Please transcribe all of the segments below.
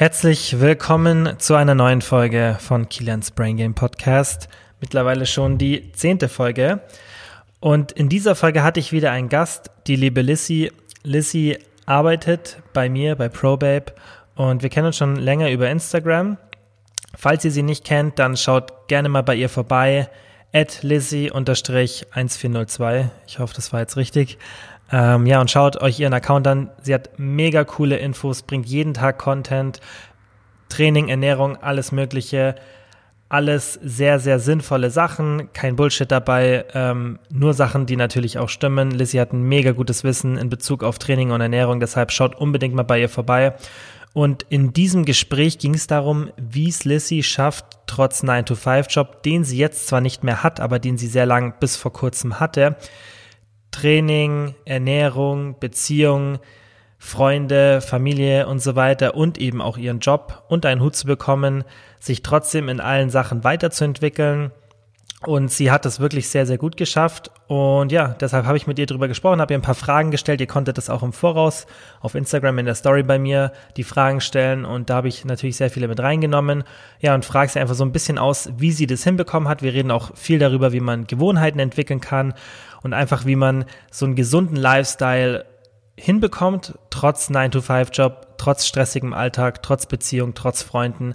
Herzlich willkommen zu einer neuen Folge von Kilians Brain Game Podcast. Mittlerweile schon die zehnte Folge. Und in dieser Folge hatte ich wieder einen Gast, die liebe Lissy. Lissy arbeitet bei mir bei ProBabe und wir kennen uns schon länger über Instagram. Falls ihr sie nicht kennt, dann schaut gerne mal bei ihr vorbei. At Lizzy-1402. Ich hoffe, das war jetzt richtig. Ähm, ja, und schaut euch ihren Account an. Sie hat mega coole Infos, bringt jeden Tag Content, Training, Ernährung, alles Mögliche. Alles sehr, sehr sinnvolle Sachen, kein Bullshit dabei, ähm, nur Sachen, die natürlich auch stimmen. Lizzie hat ein mega gutes Wissen in Bezug auf Training und Ernährung, deshalb schaut unbedingt mal bei ihr vorbei. Und in diesem Gespräch ging es darum, wie es Lissy schafft, trotz 9-to-5-Job, den sie jetzt zwar nicht mehr hat, aber den sie sehr lang bis vor kurzem hatte, Training, Ernährung, Beziehung, Freunde, Familie und so weiter und eben auch ihren Job und einen Hut zu bekommen, sich trotzdem in allen Sachen weiterzuentwickeln. Und sie hat das wirklich sehr, sehr gut geschafft. Und ja, deshalb habe ich mit ihr drüber gesprochen, habe ihr ein paar Fragen gestellt. Ihr konntet das auch im Voraus auf Instagram in der Story bei mir die Fragen stellen. Und da habe ich natürlich sehr viele mit reingenommen. Ja, und frage sie einfach so ein bisschen aus, wie sie das hinbekommen hat. Wir reden auch viel darüber, wie man Gewohnheiten entwickeln kann und einfach, wie man so einen gesunden Lifestyle hinbekommt, trotz 9-to-5-Job, trotz stressigem Alltag, trotz Beziehung, trotz Freunden.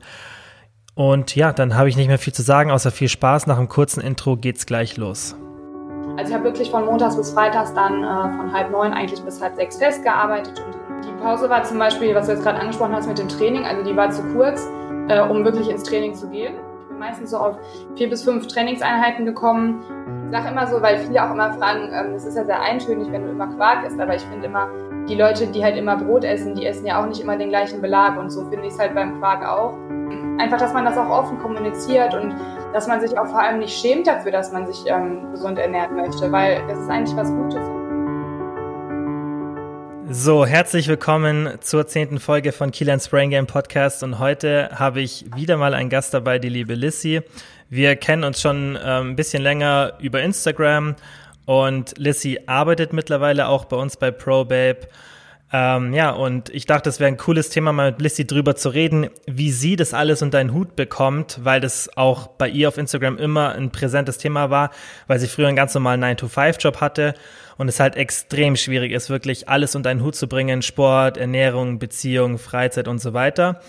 Und ja, dann habe ich nicht mehr viel zu sagen, außer viel Spaß. Nach einem kurzen Intro geht's gleich los. Also ich habe wirklich von montags bis freitags dann äh, von halb neun eigentlich bis halb sechs festgearbeitet. Und die Pause war zum Beispiel, was du jetzt gerade angesprochen hast mit dem Training, also die war zu kurz, äh, um wirklich ins Training zu gehen. Meistens so auf vier bis fünf Trainingseinheiten gekommen. Ich sage immer so, weil viele auch immer fragen, ähm, es ist ja sehr eintönig, wenn du immer Quark isst, aber ich finde immer, die Leute, die halt immer Brot essen, die essen ja auch nicht immer den gleichen Belag und so finde ich es halt beim Quark auch. Einfach, dass man das auch offen kommuniziert und dass man sich auch vor allem nicht schämt dafür, dass man sich ähm, gesund ernähren möchte, weil das ist eigentlich was Gutes. So, herzlich willkommen zur zehnten Folge von Kilian's Brain Game Podcast. Und heute habe ich wieder mal einen Gast dabei, die liebe Lissy. Wir kennen uns schon ähm, ein bisschen länger über Instagram. Und Lissy arbeitet mittlerweile auch bei uns bei ProBabe ähm, ja, und ich dachte, es wäre ein cooles Thema, mal mit Lissy drüber zu reden, wie sie das alles unter einen Hut bekommt, weil das auch bei ihr auf Instagram immer ein präsentes Thema war, weil sie früher einen ganz normalen 9-to-5-Job hatte und es halt extrem schwierig ist, wirklich alles unter einen Hut zu bringen, Sport, Ernährung, Beziehung, Freizeit und so weiter.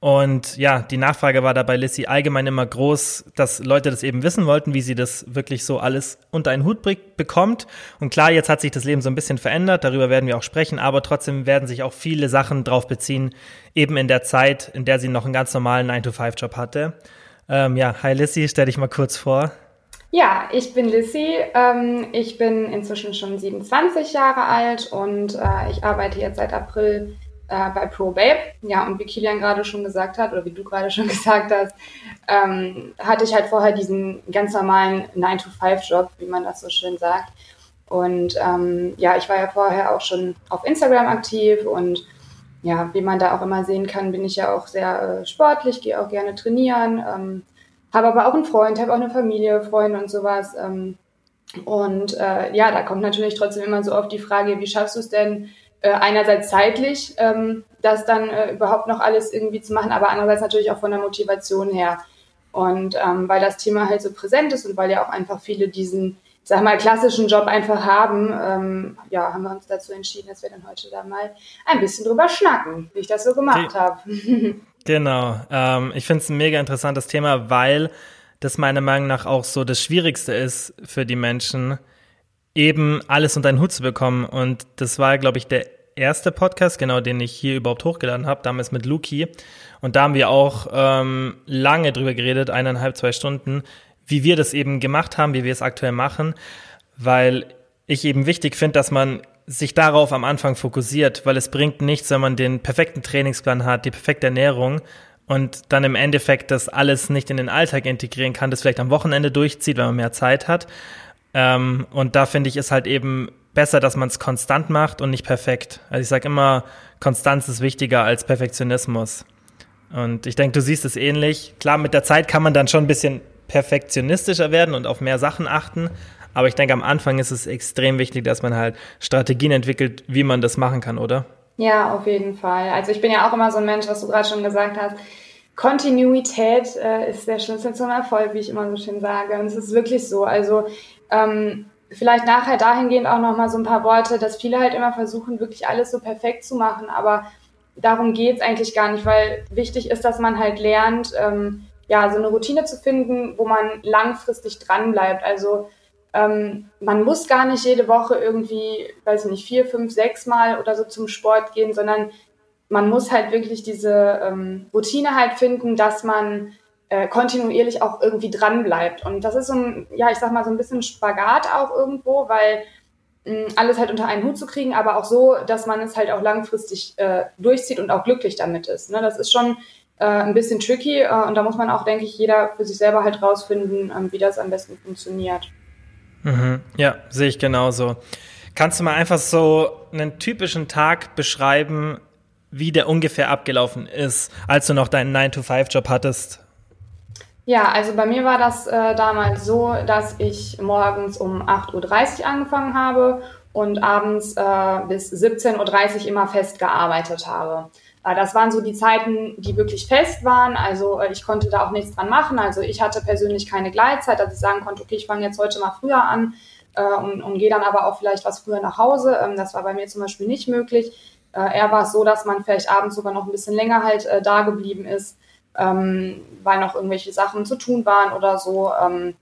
Und ja, die Nachfrage war da bei Lissy allgemein immer groß, dass Leute das eben wissen wollten, wie sie das wirklich so alles unter einen Hut bekommt. Und klar, jetzt hat sich das Leben so ein bisschen verändert, darüber werden wir auch sprechen, aber trotzdem werden sich auch viele Sachen drauf beziehen, eben in der Zeit, in der sie noch einen ganz normalen 9-to-5-Job hatte. Ähm, ja, hi Lissy, stell dich mal kurz vor. Ja, ich bin Lissy. Ähm, ich bin inzwischen schon 27 Jahre alt und äh, ich arbeite jetzt seit April äh, bei ProBabe. Ja, und wie Kilian gerade schon gesagt hat, oder wie du gerade schon gesagt hast, ähm, hatte ich halt vorher diesen ganz normalen 9-to-5-Job, wie man das so schön sagt. Und ähm, ja, ich war ja vorher auch schon auf Instagram aktiv und ja, wie man da auch immer sehen kann, bin ich ja auch sehr äh, sportlich, gehe auch gerne trainieren, ähm, habe aber auch einen Freund, habe auch eine Familie, Freunde und sowas. Ähm, und äh, ja, da kommt natürlich trotzdem immer so oft die Frage, wie schaffst du es denn, äh, einerseits zeitlich, ähm, das dann äh, überhaupt noch alles irgendwie zu machen, aber andererseits natürlich auch von der Motivation her. Und ähm, weil das Thema halt so präsent ist und weil ja auch einfach viele diesen, ich sag mal, klassischen Job einfach haben, ähm, ja, haben wir uns dazu entschieden, dass wir dann heute da mal ein bisschen drüber schnacken, wie ich das so gemacht habe. genau. Ähm, ich finde es ein mega interessantes Thema, weil das meiner Meinung nach auch so das Schwierigste ist für die Menschen, eben alles unter einen Hut zu bekommen. Und das war, glaube ich, der erste Podcast, genau, den ich hier überhaupt hochgeladen habe, damals mit Luki. Und da haben wir auch ähm, lange drüber geredet, eineinhalb, zwei Stunden, wie wir das eben gemacht haben, wie wir es aktuell machen, weil ich eben wichtig finde, dass man sich darauf am Anfang fokussiert, weil es bringt nichts, wenn man den perfekten Trainingsplan hat, die perfekte Ernährung und dann im Endeffekt das alles nicht in den Alltag integrieren kann, das vielleicht am Wochenende durchzieht, wenn man mehr Zeit hat. Ähm, und da finde ich es halt eben besser, dass man es konstant macht und nicht perfekt. Also ich sage immer, Konstanz ist wichtiger als Perfektionismus. Und ich denke, du siehst es ähnlich. Klar, mit der Zeit kann man dann schon ein bisschen perfektionistischer werden und auf mehr Sachen achten. Aber ich denke, am Anfang ist es extrem wichtig, dass man halt Strategien entwickelt, wie man das machen kann, oder? Ja, auf jeden Fall. Also ich bin ja auch immer so ein Mensch, was du gerade schon gesagt hast. Kontinuität äh, ist der Schlüssel zum Erfolg, wie ich immer so schön sage. Und es ist wirklich so. Also ähm, vielleicht nachher dahingehend auch nochmal so ein paar Worte, dass viele halt immer versuchen, wirklich alles so perfekt zu machen. Aber darum geht's eigentlich gar nicht, weil wichtig ist, dass man halt lernt, ähm, ja, so eine Routine zu finden, wo man langfristig dran bleibt. Also ähm, man muss gar nicht jede Woche irgendwie, weiß ich nicht, vier, fünf, sechs Mal oder so zum Sport gehen, sondern man muss halt wirklich diese ähm, Routine halt finden, dass man äh, kontinuierlich auch irgendwie dran bleibt. Und das ist so ein, ja, ich sag mal, so ein bisschen Spagat auch irgendwo, weil mh, alles halt unter einen Hut zu kriegen, aber auch so, dass man es halt auch langfristig äh, durchzieht und auch glücklich damit ist. Ne? Das ist schon äh, ein bisschen tricky äh, und da muss man auch, denke ich, jeder für sich selber halt rausfinden, ähm, wie das am besten funktioniert. Mhm. Ja, sehe ich genauso. Kannst du mal einfach so einen typischen Tag beschreiben, wie der ungefähr abgelaufen ist, als du noch deinen 9-to-5-Job hattest? Ja, also bei mir war das äh, damals so, dass ich morgens um 8.30 Uhr angefangen habe und abends äh, bis 17.30 Uhr immer fest gearbeitet habe. Äh, das waren so die Zeiten, die wirklich fest waren. Also äh, ich konnte da auch nichts dran machen. Also ich hatte persönlich keine Gleitzeit, dass ich sagen konnte, okay, ich fange jetzt heute mal früher an äh, und, und gehe dann aber auch vielleicht was früher nach Hause. Ähm, das war bei mir zum Beispiel nicht möglich. Äh, eher war es so, dass man vielleicht abends sogar noch ein bisschen länger halt äh, da geblieben ist, ähm, weil noch irgendwelche Sachen zu tun waren oder so. Ähm,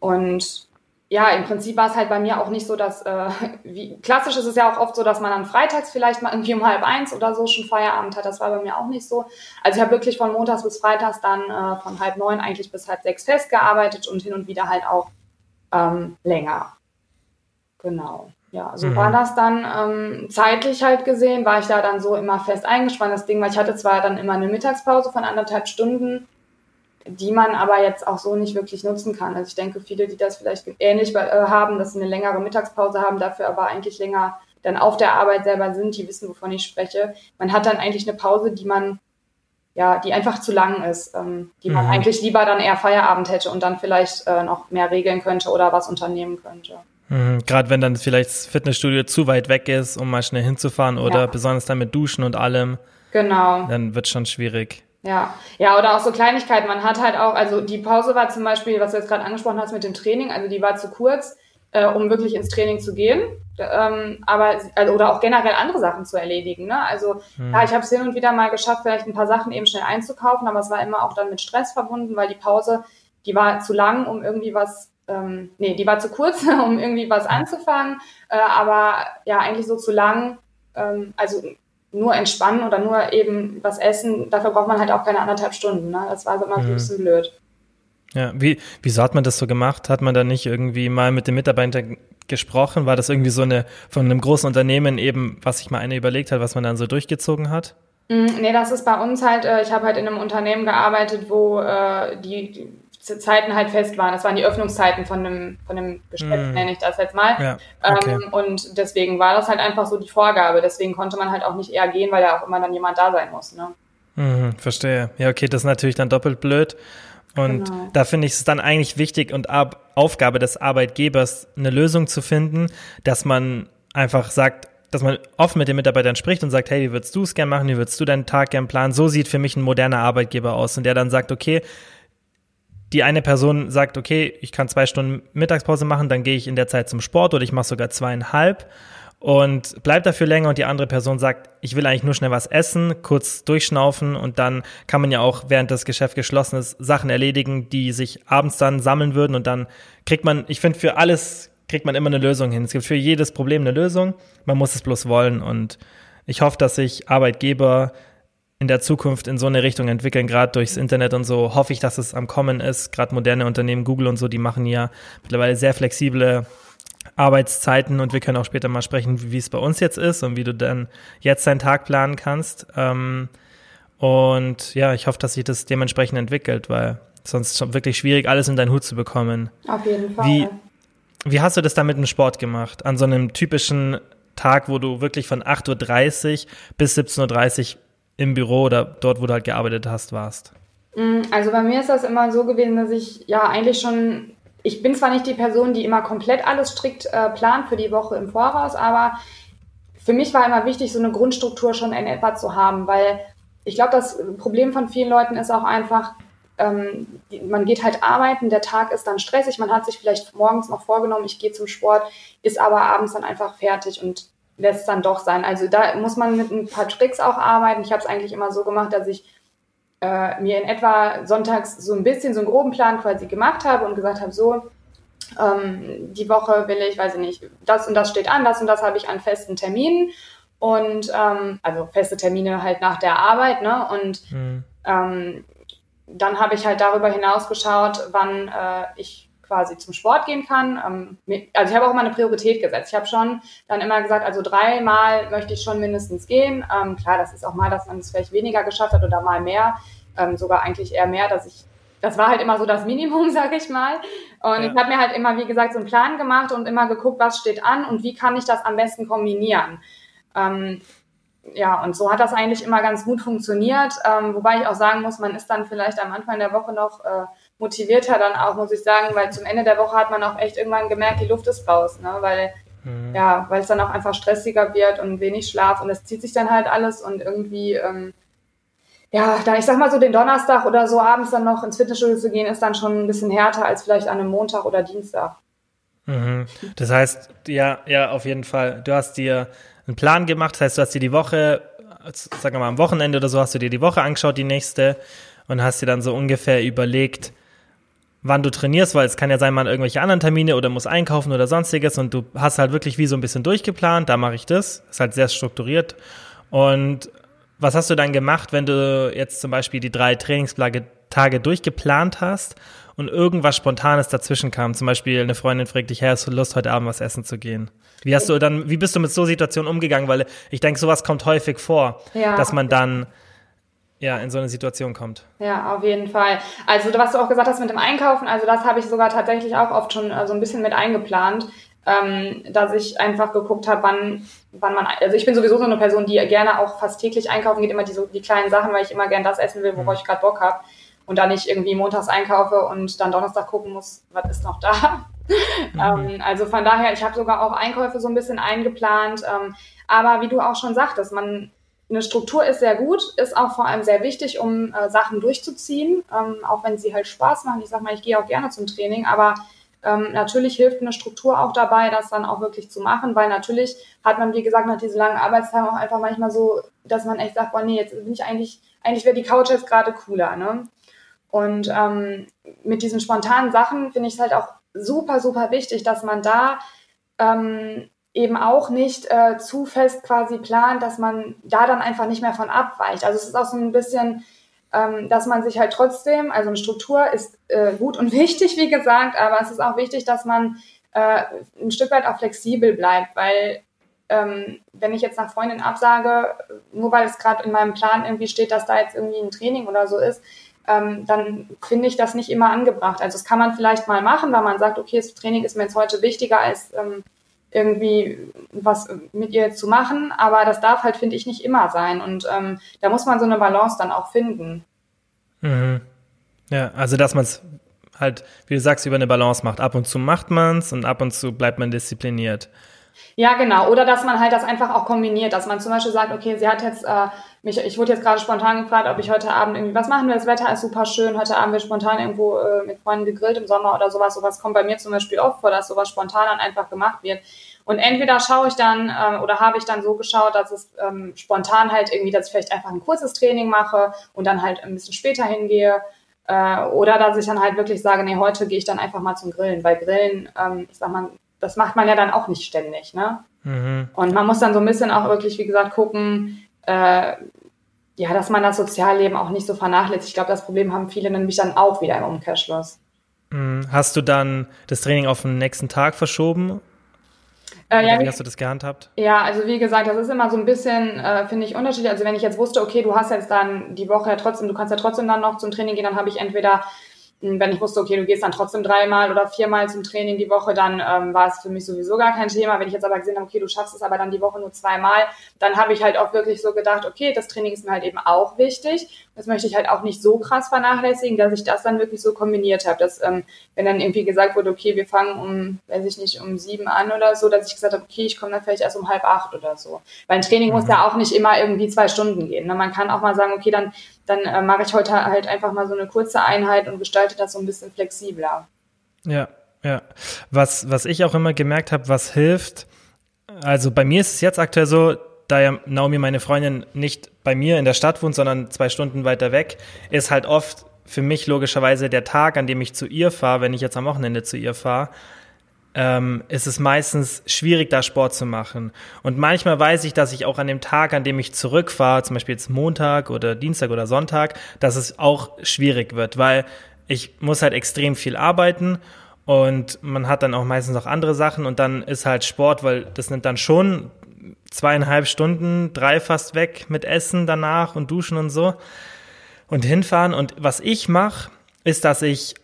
und ja, im Prinzip war es halt bei mir auch nicht so, dass, äh, wie, klassisch ist es ja auch oft so, dass man dann freitags vielleicht mal irgendwie um halb eins oder so schon Feierabend hat. Das war bei mir auch nicht so. Also ich habe wirklich von montags bis freitags dann äh, von halb neun eigentlich bis halb sechs festgearbeitet und hin und wieder halt auch ähm, länger. Genau. Ja, so mhm. war das dann ähm, zeitlich halt gesehen, war ich da dann so immer fest eingespannt. Das Ding, weil ich hatte zwar dann immer eine Mittagspause von anderthalb Stunden, die man aber jetzt auch so nicht wirklich nutzen kann. Also ich denke, viele, die das vielleicht ähnlich äh, haben, dass sie eine längere Mittagspause haben, dafür aber eigentlich länger dann auf der Arbeit selber sind, die wissen, wovon ich spreche. Man hat dann eigentlich eine Pause, die man, ja, die einfach zu lang ist, ähm, die man mhm. eigentlich lieber dann eher Feierabend hätte und dann vielleicht äh, noch mehr regeln könnte oder was unternehmen könnte. Mhm, Gerade wenn dann vielleicht das Fitnessstudio zu weit weg ist, um mal schnell hinzufahren oder ja. besonders dann mit Duschen und allem. Genau. Dann wird schon schwierig. Ja, ja, oder auch so Kleinigkeiten. Man hat halt auch, also die Pause war zum Beispiel, was du jetzt gerade angesprochen hast mit dem Training, also die war zu kurz, äh, um wirklich ins Training zu gehen. Ähm, aber also, oder auch generell andere Sachen zu erledigen. Ne? Also hm. ja, ich habe es hin und wieder mal geschafft, vielleicht ein paar Sachen eben schnell einzukaufen, aber es war immer auch dann mit Stress verbunden, weil die Pause, die war zu lang, um irgendwie was, ähm, nee, die war zu kurz, um irgendwie was anzufangen, äh, aber ja, eigentlich so zu lang, ähm, also nur entspannen oder nur eben was essen, dafür braucht man halt auch keine anderthalb Stunden. Ne? Das war also immer mhm. so ein bisschen blöd. Ja, wie, wieso hat man das so gemacht? Hat man da nicht irgendwie mal mit den Mitarbeitern gesprochen? War das irgendwie so eine von einem großen Unternehmen eben, was sich mal einer überlegt hat, was man dann so durchgezogen hat? Mm, nee, das ist bei uns halt, äh, ich habe halt in einem Unternehmen gearbeitet, wo äh, die Zeiten halt fest waren. Das waren die Öffnungszeiten von einem, von einem Geschäft, mm. nenne ich das jetzt mal. Ja, okay. ähm, und deswegen war das halt einfach so die Vorgabe. Deswegen konnte man halt auch nicht eher gehen, weil ja auch immer dann jemand da sein muss. Ne? Mhm, verstehe. Ja, okay, das ist natürlich dann doppelt blöd. Und genau. da finde ich es dann eigentlich wichtig und Ab Aufgabe des Arbeitgebers, eine Lösung zu finden, dass man einfach sagt, dass man offen mit den Mitarbeitern spricht und sagt, hey, wie würdest du es gern machen, wie würdest du deinen Tag gern planen? So sieht für mich ein moderner Arbeitgeber aus und der dann sagt, okay, die eine Person sagt, okay, ich kann zwei Stunden Mittagspause machen, dann gehe ich in der Zeit zum Sport oder ich mache sogar zweieinhalb und bleib dafür länger und die andere Person sagt, ich will eigentlich nur schnell was essen, kurz durchschnaufen und dann kann man ja auch, während das Geschäft geschlossen ist, Sachen erledigen, die sich abends dann sammeln würden und dann kriegt man, ich finde, für alles kriegt man immer eine Lösung hin. Es gibt für jedes Problem eine Lösung, man muss es bloß wollen und ich hoffe, dass sich Arbeitgeber in der Zukunft in so eine Richtung entwickeln, gerade durchs Internet und so, hoffe ich, dass es am Kommen ist. Gerade moderne Unternehmen, Google und so, die machen ja mittlerweile sehr flexible Arbeitszeiten und wir können auch später mal sprechen, wie es bei uns jetzt ist und wie du dann jetzt deinen Tag planen kannst. Ähm, und ja, ich hoffe, dass sich das dementsprechend entwickelt, weil sonst ist es wirklich schwierig, alles in deinen Hut zu bekommen. Auf jeden Fall. Wie, wie hast du das dann mit dem Sport gemacht? An so einem typischen Tag, wo du wirklich von 8.30 Uhr bis 17.30 Uhr im Büro oder dort, wo du halt gearbeitet hast, warst? Mm, also bei mir ist das immer so gewesen, dass ich ja eigentlich schon, ich bin zwar nicht die Person, die immer komplett alles strikt äh, plant für die Woche im Voraus, aber für mich war immer wichtig, so eine Grundstruktur schon in etwa zu haben, weil ich glaube, das Problem von vielen Leuten ist auch einfach, ähm, man geht halt arbeiten, der Tag ist dann stressig, man hat sich vielleicht morgens noch vorgenommen, ich gehe zum Sport, ist aber abends dann einfach fertig und lässt es dann doch sein. Also da muss man mit ein paar Tricks auch arbeiten. Ich habe es eigentlich immer so gemacht, dass ich äh, mir in etwa sonntags so ein bisschen so einen groben Plan quasi gemacht habe und gesagt habe, so, ähm, die Woche will ich, weiß ich nicht, das und das steht an, das und das habe ich an festen Terminen und ähm, also feste Termine halt nach der Arbeit, ne? Und mhm. ähm, dann habe ich halt darüber hinaus geschaut, wann äh, ich quasi zum Sport gehen kann. Ähm, also ich habe auch immer eine Priorität gesetzt. Ich habe schon dann immer gesagt, also dreimal möchte ich schon mindestens gehen. Ähm, klar, das ist auch mal, dass man es vielleicht weniger geschafft hat oder mal mehr. Ähm, sogar eigentlich eher mehr, dass ich das war halt immer so das Minimum, sag ich mal. Und ja. ich habe mir halt immer, wie gesagt, so einen Plan gemacht und immer geguckt, was steht an und wie kann ich das am besten kombinieren. Ähm, ja, und so hat das eigentlich immer ganz gut funktioniert. Ähm, wobei ich auch sagen muss, man ist dann vielleicht am Anfang der Woche noch äh, motivierter dann auch, muss ich sagen, weil zum Ende der Woche hat man auch echt irgendwann gemerkt, die Luft ist raus, ne? weil mhm. ja, weil es dann auch einfach stressiger wird und wenig Schlaf und es zieht sich dann halt alles und irgendwie ähm, ja, da ich sag mal so den Donnerstag oder so abends dann noch ins Fitnessstudio zu gehen, ist dann schon ein bisschen härter als vielleicht an einem Montag oder Dienstag. Mhm. Das heißt, ja, ja, auf jeden Fall. Du hast dir einen Plan gemacht. Das heißt, du hast dir die Woche, sagen wir mal am Wochenende oder so, hast du dir die Woche angeschaut, die nächste, und hast dir dann so ungefähr überlegt, wann du trainierst, weil es kann ja sein, man irgendwelche anderen Termine oder muss einkaufen oder sonstiges und du hast halt wirklich wie so ein bisschen durchgeplant, da mache ich das, ist halt sehr strukturiert. Und was hast du dann gemacht, wenn du jetzt zum Beispiel die drei Trainingstage durchgeplant hast und irgendwas Spontanes dazwischen kam? Zum Beispiel eine Freundin fragt dich, hey, hast du Lust, heute Abend was essen zu gehen? Wie hast du dann, wie bist du mit so Situationen umgegangen? Weil ich denke, sowas kommt häufig vor, ja. dass man dann ja, in so eine Situation kommt. Ja, auf jeden Fall. Also, was du auch gesagt hast mit dem Einkaufen, also das habe ich sogar tatsächlich auch oft schon äh, so ein bisschen mit eingeplant, ähm, dass ich einfach geguckt habe, wann, wann man, also ich bin sowieso so eine Person, die gerne auch fast täglich einkaufen geht, immer die, so, die kleinen Sachen, weil ich immer gern das essen will, worauf mhm. ich gerade Bock habe und dann nicht irgendwie montags einkaufe und dann Donnerstag gucken muss, was ist noch da. Mhm. ähm, also von daher, ich habe sogar auch Einkäufe so ein bisschen eingeplant. Ähm, aber wie du auch schon sagtest, man eine Struktur ist sehr gut, ist auch vor allem sehr wichtig, um äh, Sachen durchzuziehen, ähm, auch wenn sie halt Spaß machen. Ich sag mal, ich gehe auch gerne zum Training, aber ähm, natürlich hilft eine Struktur auch dabei, das dann auch wirklich zu machen, weil natürlich hat man, wie gesagt, nach diesen langen Arbeitstagen auch einfach manchmal so, dass man echt sagt, boah, nee, jetzt bin ich eigentlich, eigentlich wäre die Couch jetzt gerade cooler, ne? Und ähm, mit diesen spontanen Sachen finde ich es halt auch super, super wichtig, dass man da ähm, eben auch nicht äh, zu fest quasi plant, dass man da dann einfach nicht mehr von abweicht. Also es ist auch so ein bisschen, ähm, dass man sich halt trotzdem, also eine Struktur ist äh, gut und wichtig, wie gesagt, aber es ist auch wichtig, dass man äh, ein Stück weit auch flexibel bleibt, weil ähm, wenn ich jetzt nach Freundin absage, nur weil es gerade in meinem Plan irgendwie steht, dass da jetzt irgendwie ein Training oder so ist, ähm, dann finde ich das nicht immer angebracht. Also das kann man vielleicht mal machen, weil man sagt, okay, das Training ist mir jetzt heute wichtiger als ähm, irgendwie was mit ihr zu machen, aber das darf halt, finde ich, nicht immer sein. Und ähm, da muss man so eine Balance dann auch finden. Mhm. Ja, also dass man es halt, wie du sagst, über eine Balance macht. Ab und zu macht man es und ab und zu bleibt man diszipliniert. Ja, genau. Oder dass man halt das einfach auch kombiniert, dass man zum Beispiel sagt, okay, sie hat jetzt äh, mich, ich wurde jetzt gerade spontan gefragt, ob ich heute Abend irgendwie was machen will. Das Wetter ist super schön. Heute Abend wird spontan irgendwo äh, mit Freunden gegrillt im Sommer oder sowas. Sowas kommt bei mir zum Beispiel oft vor, dass sowas spontan dann einfach gemacht wird. Und entweder schaue ich dann äh, oder habe ich dann so geschaut, dass es ähm, spontan halt irgendwie, dass ich vielleicht einfach ein kurzes Training mache und dann halt ein bisschen später hingehe. Äh, oder dass ich dann halt wirklich sage, nee, heute gehe ich dann einfach mal zum Grillen, weil Grillen, ähm, ich sag mal, das macht man ja dann auch nicht ständig, ne? Mhm. Und man muss dann so ein bisschen auch wirklich, wie gesagt, gucken, äh, ja, dass man das Sozialleben auch nicht so vernachlässigt. Ich glaube, das Problem haben viele nämlich dann auch wieder im Umkehrschluss. Mhm. Hast du dann das Training auf den nächsten Tag verschoben? Äh, ja, wie hast du das gehandhabt? Ja, also wie gesagt, das ist immer so ein bisschen, äh, finde ich, unterschiedlich. Also wenn ich jetzt wusste, okay, du hast jetzt dann die Woche ja trotzdem, du kannst ja trotzdem dann noch zum Training gehen, dann habe ich entweder wenn ich wusste, okay, du gehst dann trotzdem dreimal oder viermal zum Training die Woche, dann ähm, war es für mich sowieso gar kein Thema. Wenn ich jetzt aber gesehen habe, okay, du schaffst es aber dann die Woche nur zweimal, dann habe ich halt auch wirklich so gedacht, okay, das Training ist mir halt eben auch wichtig. Das möchte ich halt auch nicht so krass vernachlässigen, dass ich das dann wirklich so kombiniert habe. Dass, ähm, wenn dann irgendwie gesagt wurde, okay, wir fangen um, weiß ich nicht, um sieben an oder so, dass ich gesagt habe, okay, ich komme dann vielleicht erst um halb acht oder so. Weil ein Training mhm. muss ja auch nicht immer irgendwie zwei Stunden gehen. Ne? Man kann auch mal sagen, okay, dann dann äh, mache ich heute halt einfach mal so eine kurze Einheit und gestalte das so ein bisschen flexibler. Ja, ja. Was, was ich auch immer gemerkt habe, was hilft, also bei mir ist es jetzt aktuell so, da ja Naomi, meine Freundin, nicht bei mir in der Stadt wohnt, sondern zwei Stunden weiter weg, ist halt oft für mich logischerweise der Tag, an dem ich zu ihr fahre, wenn ich jetzt am Wochenende zu ihr fahre, ähm, ist es meistens schwierig, da Sport zu machen. Und manchmal weiß ich, dass ich auch an dem Tag, an dem ich zurückfahre, zum Beispiel jetzt Montag oder Dienstag oder Sonntag, dass es auch schwierig wird, weil ich muss halt extrem viel arbeiten und man hat dann auch meistens noch andere Sachen und dann ist halt Sport, weil das nimmt dann schon zweieinhalb Stunden, drei fast weg mit Essen danach und Duschen und so und hinfahren. Und was ich mache, ist, dass ich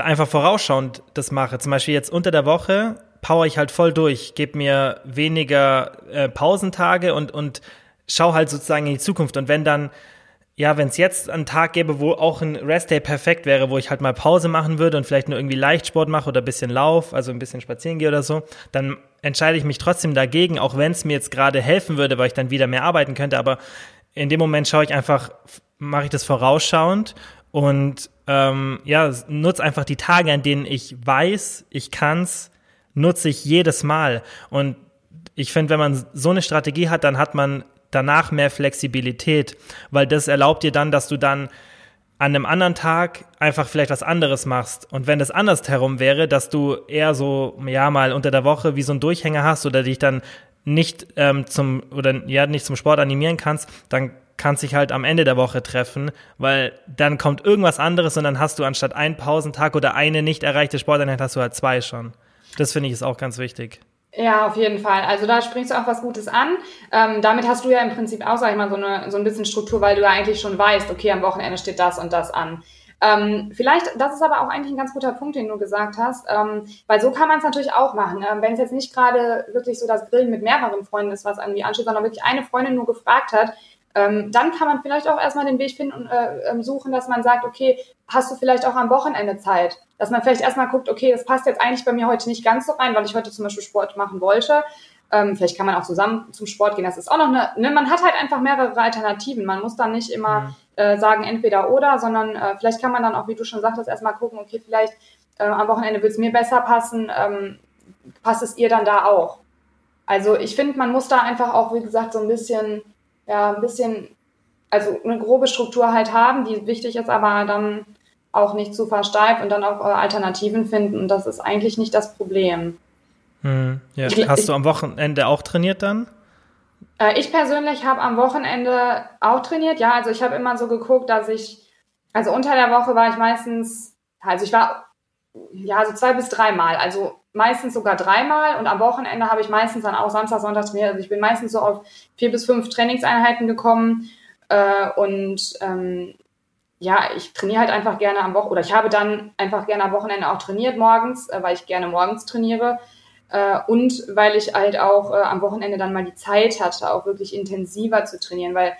einfach vorausschauend das mache. Zum Beispiel jetzt unter der Woche power ich halt voll durch, gebe mir weniger äh, Pausentage und, und schau halt sozusagen in die Zukunft. Und wenn dann, ja, wenn es jetzt einen Tag gäbe, wo auch ein Restday perfekt wäre, wo ich halt mal Pause machen würde und vielleicht nur irgendwie Leichtsport mache oder ein bisschen Lauf, also ein bisschen spazieren gehe oder so, dann entscheide ich mich trotzdem dagegen, auch wenn es mir jetzt gerade helfen würde, weil ich dann wieder mehr arbeiten könnte. Aber in dem Moment schaue ich einfach, mache ich das vorausschauend und ähm, ja, nutze einfach die Tage, an denen ich weiß, ich kann's, nutze ich jedes Mal. Und ich finde, wenn man so eine Strategie hat, dann hat man danach mehr Flexibilität, weil das erlaubt dir dann, dass du dann an einem anderen Tag einfach vielleicht was anderes machst. Und wenn das andersherum wäre, dass du eher so, ja, mal unter der Woche wie so ein Durchhänger hast oder dich dann nicht ähm, zum oder ja nicht zum Sport animieren kannst, dann kannst dich halt am Ende der Woche treffen, weil dann kommt irgendwas anderes und dann hast du anstatt einen Pausentag oder eine nicht erreichte Sporteinheit hast du halt zwei schon. Das finde ich ist auch ganz wichtig. Ja, auf jeden Fall. Also da springst du auch was Gutes an. Ähm, damit hast du ja im Prinzip auch, sag ich mal, so, eine, so ein bisschen Struktur, weil du ja eigentlich schon weißt, okay, am Wochenende steht das und das an. Ähm, vielleicht, das ist aber auch eigentlich ein ganz guter Punkt, den du gesagt hast, ähm, weil so kann man es natürlich auch machen. Ähm, Wenn es jetzt nicht gerade wirklich so das Grillen mit mehreren Freunden ist, was irgendwie ansteht, sondern wirklich eine Freundin nur gefragt hat, ähm, dann kann man vielleicht auch erstmal den Weg finden und äh, ähm, suchen, dass man sagt, okay, hast du vielleicht auch am Wochenende Zeit? Dass man vielleicht erstmal guckt, okay, das passt jetzt eigentlich bei mir heute nicht ganz so rein, weil ich heute zum Beispiel Sport machen wollte. Ähm, vielleicht kann man auch zusammen zum Sport gehen. Das ist auch noch eine, ne, man hat halt einfach mehrere Alternativen. Man muss dann nicht immer mhm. äh, sagen, entweder oder, sondern äh, vielleicht kann man dann auch, wie du schon sagtest, erstmal gucken, okay, vielleicht äh, am Wochenende wird es mir besser passen, ähm, passt es ihr dann da auch? Also ich finde, man muss da einfach auch, wie gesagt, so ein bisschen ja, ein bisschen, also eine grobe Struktur halt haben, die wichtig ist, aber dann auch nicht zu versteift und dann auch äh, Alternativen finden. Und das ist eigentlich nicht das Problem. Hm, ja. ich, Hast du am Wochenende auch trainiert dann? Äh, ich persönlich habe am Wochenende auch trainiert. Ja, also ich habe immer so geguckt, dass ich, also unter der Woche war ich meistens, also ich war ja so zwei bis dreimal. Also meistens sogar dreimal und am Wochenende habe ich meistens dann auch Samstag, Sonntag trainiert. Also ich bin meistens so auf vier bis fünf Trainingseinheiten gekommen äh, und ähm, ja, ich trainiere halt einfach gerne am Wochenende oder ich habe dann einfach gerne am Wochenende auch trainiert morgens, äh, weil ich gerne morgens trainiere äh, und weil ich halt auch äh, am Wochenende dann mal die Zeit hatte, auch wirklich intensiver zu trainieren, weil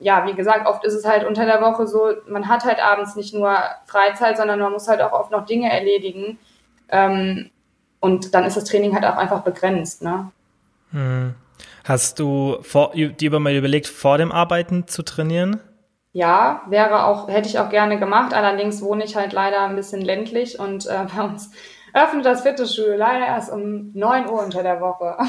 ja, wie gesagt, oft ist es halt unter der Woche so, man hat halt abends nicht nur Freizeit, sondern man muss halt auch oft noch Dinge erledigen. Ähm, und dann ist das Training halt auch einfach begrenzt, ne? Hm. Hast du vor, dir mal überlegt, vor dem Arbeiten zu trainieren? Ja, wäre auch, hätte ich auch gerne gemacht. Allerdings wohne ich halt leider ein bisschen ländlich und äh, bei uns öffnet das Fitnessstudio leider erst um 9 Uhr unter der Woche.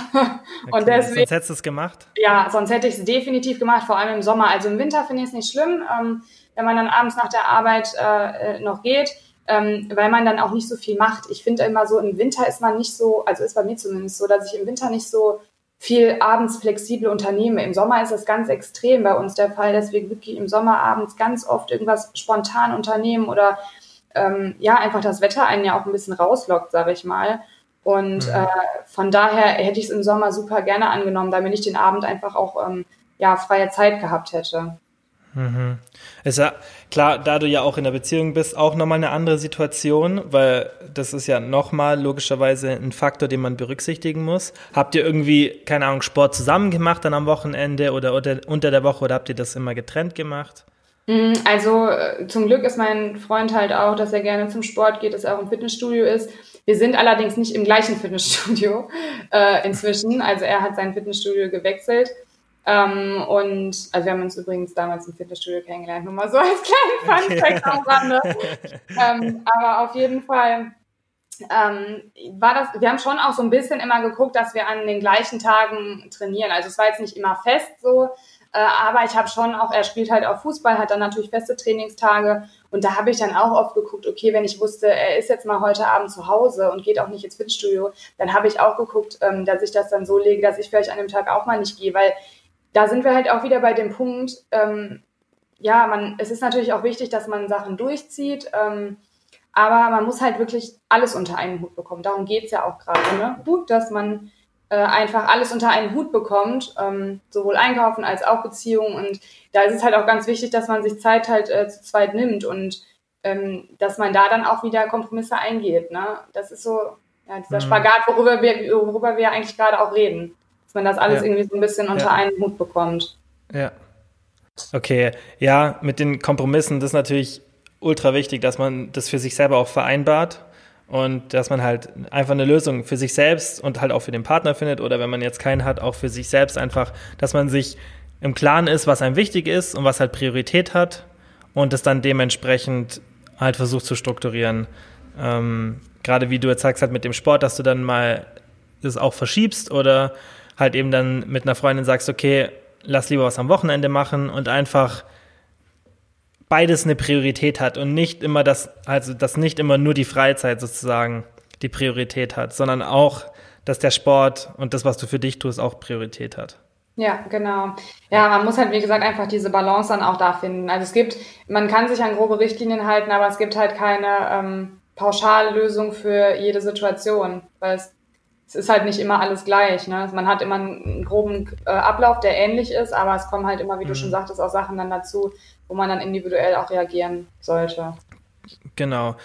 Okay, und deswegen, sonst hättest du es gemacht? Ja, sonst hätte ich es definitiv gemacht, vor allem im Sommer. Also im Winter finde ich es nicht schlimm, ähm, wenn man dann abends nach der Arbeit äh, noch geht ähm, weil man dann auch nicht so viel macht. Ich finde immer so, im Winter ist man nicht so, also ist bei mir zumindest so, dass ich im Winter nicht so viel abends flexibel unternehme. Im Sommer ist das ganz extrem bei uns der Fall, dass wir wirklich im Sommer abends ganz oft irgendwas spontan unternehmen oder ähm, ja, einfach das Wetter einen ja auch ein bisschen rauslockt, sage ich mal. Und mhm. äh, von daher hätte ich es im Sommer super gerne angenommen, damit ich den Abend einfach auch ähm, ja, freie Zeit gehabt hätte. Mhm. Ist ja klar, da du ja auch in der Beziehung bist, auch nochmal eine andere Situation, weil das ist ja nochmal logischerweise ein Faktor, den man berücksichtigen muss. Habt ihr irgendwie, keine Ahnung, Sport zusammen gemacht dann am Wochenende oder unter, unter der Woche oder habt ihr das immer getrennt gemacht? Mm, also äh, zum Glück ist mein Freund halt auch, dass er gerne zum Sport geht, dass er auch im Fitnessstudio ist. Wir sind allerdings nicht im gleichen Fitnessstudio äh, inzwischen. Also er hat sein Fitnessstudio gewechselt. Ähm, und also wir haben uns übrigens damals im Fitnessstudio kennengelernt, nur mal so als kleinen Funfact am Rande. ähm, aber auf jeden Fall ähm, war das, wir haben schon auch so ein bisschen immer geguckt, dass wir an den gleichen Tagen trainieren. Also es war jetzt nicht immer fest so, äh, aber ich habe schon auch, er spielt halt auch Fußball, hat dann natürlich feste Trainingstage und da habe ich dann auch oft geguckt, okay, wenn ich wusste, er ist jetzt mal heute Abend zu Hause und geht auch nicht ins Fitnessstudio, dann habe ich auch geguckt, ähm, dass ich das dann so lege, dass ich vielleicht an dem Tag auch mal nicht gehe, weil da sind wir halt auch wieder bei dem Punkt, ähm, ja, man, es ist natürlich auch wichtig, dass man Sachen durchzieht, ähm, aber man muss halt wirklich alles unter einen Hut bekommen. Darum geht's ja auch gerade, ne? Gut, dass man äh, einfach alles unter einen Hut bekommt, ähm, sowohl Einkaufen als auch Beziehungen. Und da ist es halt auch ganz wichtig, dass man sich Zeit halt äh, zu zweit nimmt und ähm, dass man da dann auch wieder Kompromisse eingeht. Ne? Das ist so ja, dieser mhm. Spagat, worüber wir, worüber wir eigentlich gerade auch reden. Dass man das alles ja. irgendwie so ein bisschen unter ja. einen Hut bekommt. Ja. Okay, ja, mit den Kompromissen, das ist natürlich ultra wichtig, dass man das für sich selber auch vereinbart und dass man halt einfach eine Lösung für sich selbst und halt auch für den Partner findet oder wenn man jetzt keinen hat, auch für sich selbst einfach, dass man sich im Klaren ist, was einem wichtig ist und was halt Priorität hat und es dann dementsprechend halt versucht zu strukturieren. Ähm, Gerade wie du jetzt sagst, halt mit dem Sport, dass du dann mal das auch verschiebst oder halt eben dann mit einer Freundin sagst, okay, lass lieber was am Wochenende machen und einfach beides eine Priorität hat und nicht immer das, also dass nicht immer nur die Freizeit sozusagen die Priorität hat, sondern auch, dass der Sport und das, was du für dich tust, auch Priorität hat. Ja, genau. Ja, man muss halt, wie gesagt, einfach diese Balance dann auch da finden. Also es gibt, man kann sich an grobe Richtlinien halten, aber es gibt halt keine ähm, Pauschallösung für jede Situation, weil es, es ist halt nicht immer alles gleich. Ne? Man hat immer einen groben äh, Ablauf, der ähnlich ist, aber es kommen halt immer, wie mhm. du schon sagtest, auch Sachen dann dazu, wo man dann individuell auch reagieren sollte. Genau.